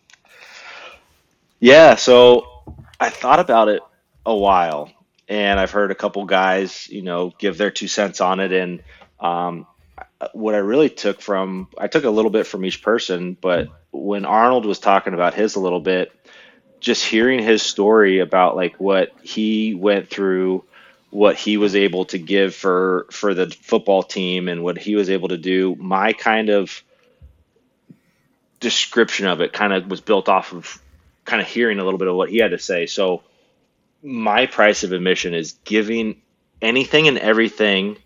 Yeah, so I thought about it a while, and I've heard a couple guys, you know, give their two cents on it. And um, what I really took from, I took a little bit from each person, but when Arnold was talking about his a little bit, just hearing his story about like what he went through, what he was able to give for for the football team, and what he was able to do, my kind of description of it kind of was built off of kind of hearing a little bit of what he had to say. So my price of admission is giving anything and everything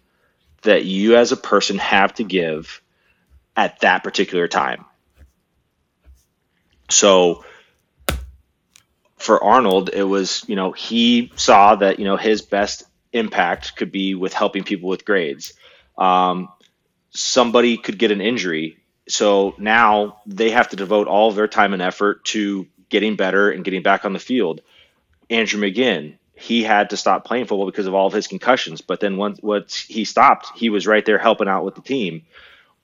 that you as a person have to give at that particular time. So for Arnold, it was, you know, he saw that, you know, his best impact could be with helping people with grades. Um, somebody could get an injury. So now they have to devote all of their time and effort to getting better and getting back on the field. Andrew McGinn, he had to stop playing football because of all of his concussions. But then once, once he stopped, he was right there helping out with the team.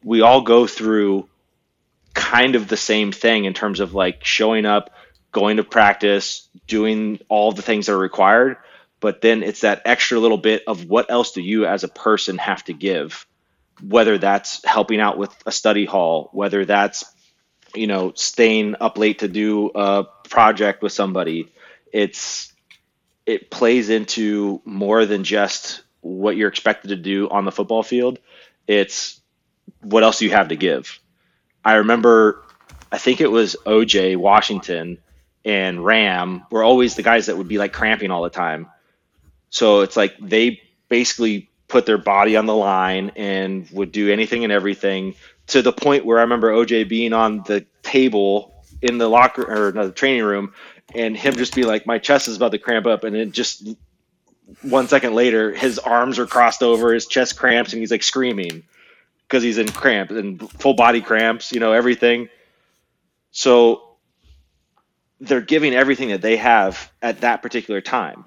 We all go through kind of the same thing in terms of like showing up, going to practice, doing all the things that are required. But then it's that extra little bit of what else do you as a person have to give? Whether that's helping out with a study hall, whether that's you know staying up late to do a project with somebody, it's it plays into more than just what you're expected to do on the football field. It's what else you have to give. I remember, I think it was OJ Washington and Ram were always the guys that would be like cramping all the time. So it's like they basically put their body on the line and would do anything and everything to the point where I remember OJ being on the table in the locker or no, the training room and him just be like, my chest is about to cramp up. And then just one second later, his arms are crossed over, his chest cramps, and he's like screaming because he's in cramp and full body cramps, you know, everything. So they're giving everything that they have at that particular time.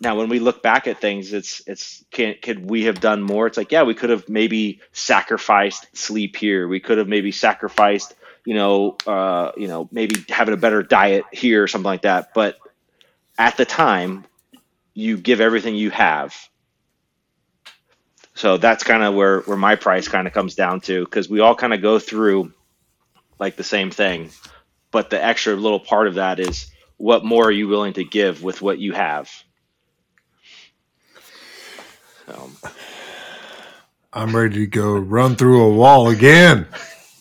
Now, when we look back at things, it's it's can could we have done more? It's like yeah, we could have maybe sacrificed sleep here. We could have maybe sacrificed, you know, uh, you know, maybe having a better diet here or something like that. But at the time, you give everything you have. So that's kind of where where my price kind of comes down to because we all kind of go through like the same thing, but the extra little part of that is what more are you willing to give with what you have. So, I'm ready to go run through a wall again.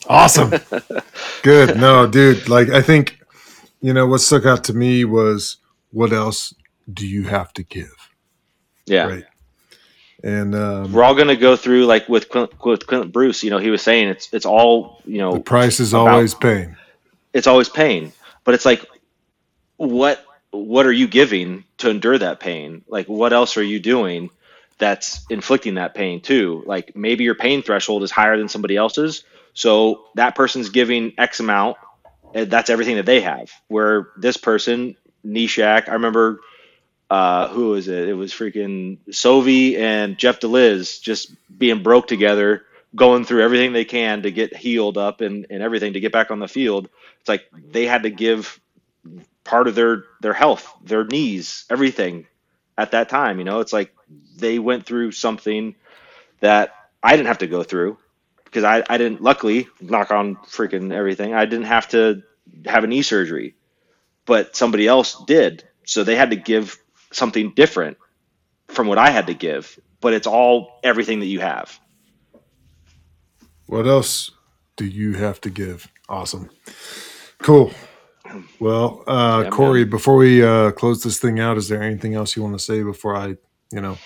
Awesome. Good. No, dude, like I think you know what stuck out to me was what else do you have to give? yeah. Right. And um, We're all going to go through like with Clint, with Clint Bruce. You know, he was saying it's it's all you know. the price is about- always pain. it's always pain, but it's like what what are you giving to endure that pain? Like, what else are you doing that's inflicting that pain too? Like, maybe your pain threshold is higher than somebody else's. So that person's giving X amount, and that's everything that they have. Where this person, Nechak, I remember uh, who was it? It was freaking Sovi and Jeff DeLiz just being broke together, going through everything they can to get healed up and, and everything to get back on the field. It's like they had to give part of their their health, their knees, everything at that time. You know, it's like they went through something that I didn't have to go through because I, I didn't luckily knock on freaking everything. I didn't have to have a knee surgery, but somebody else did. So they had to give something different from what I had to give, but it's all everything that you have. What else do you have to give? Awesome. Cool. Well, uh, Yeah, Corey, man. before we uh, close this thing out, is there anything else you want to say before I, you know,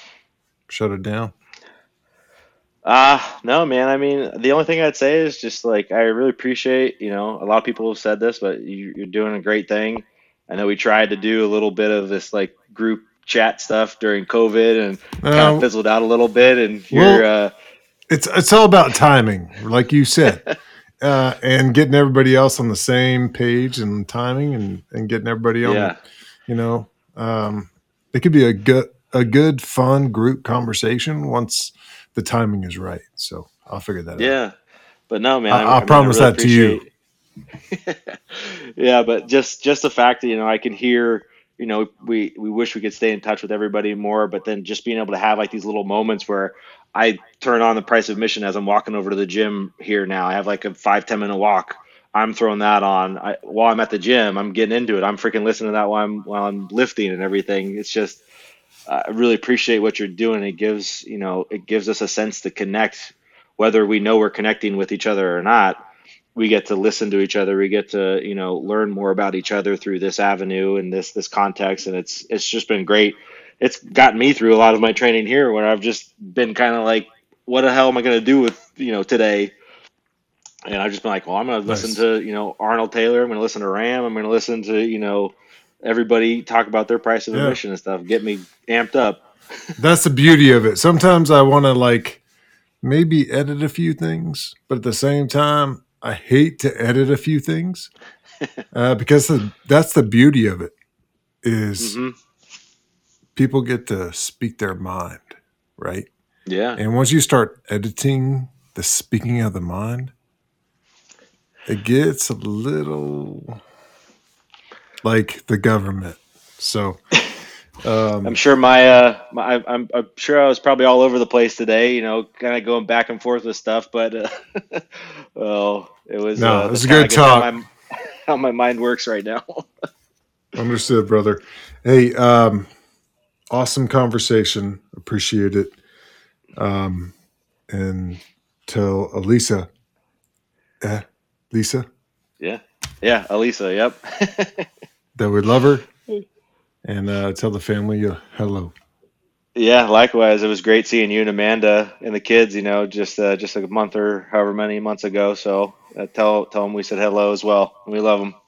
shut it down? Uh, no, man. I mean, the only thing I'd say is just like I really appreciate, you know, a lot of people have said this, but you, you're doing a great thing. I know we tried to do a little bit of this like group chat stuff during COVID and kind of Uh, fizzled out a little bit. And you're, uh, it's it's all about timing, like you said, uh, and getting everybody else on the same page and timing, and and getting everybody on yeah, you know um, it could be a good a good fun group conversation once the timing is right so i'll figure that out yeah. But no, man. I, I, I mean, I promise really that to you yeah, but just just the fact that you know I can hear you know we we wish we could stay in touch with everybody more, but then just being able to have like these little moments where I turn on the price of admission as I'm walking over to the gym here now. I have like a five ten minute walk. I'm throwing that on I, while I'm at the gym. I'm getting into it. I'm freaking listening to that while I'm while I'm lifting and everything. It's just uh, I really appreciate what you're doing. It gives you know it gives us a sense to connect, whether we know we're connecting with each other or not. We get to listen to each other. We get to you know learn more about each other through this avenue and this this context, and it's it's just been great. It's gotten me through a lot of my training here, where I've just been kind of like, what the hell am I going to do with you know today? And I've just been like, well, I'm going to listen nice to you know Arnold Taylor. I'm going to listen to Ram. I'm going to listen to you know everybody talk about their price of yeah admission and stuff. Get me amped up. that's the beauty of it sometimes i want to like maybe edit a few things but at the same time i hate to edit a few things uh, because the, that's the beauty of it is hmm people get to speak their mind right Yeah. and once you start editing the speaking of the mind it gets a little like the government. So, I'm um, sure my, uh, my I- I'm, I'm sure I was probably all over the place today, you know, kind of going back and forth with stuff, but, uh, well, it was, no, uh, it's that's a kind of, I good guess how talk. my, how my mind works right now. Understood, brother. Hey, um, awesome conversation. Appreciate it. Um, and tell Elisa, eh, Lisa, yeah. Yeah. Elisa. Yep. That we love her, and uh, tell the family uh, hello. yeah. Likewise. It was great seeing you and Amanda and the kids, you know, just, uh, just a month or however many months ago. So uh, tell, tell them we said hello as well. We love them.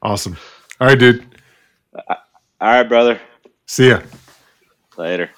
Awesome. All right, dude. All right, brother. See ya. Later.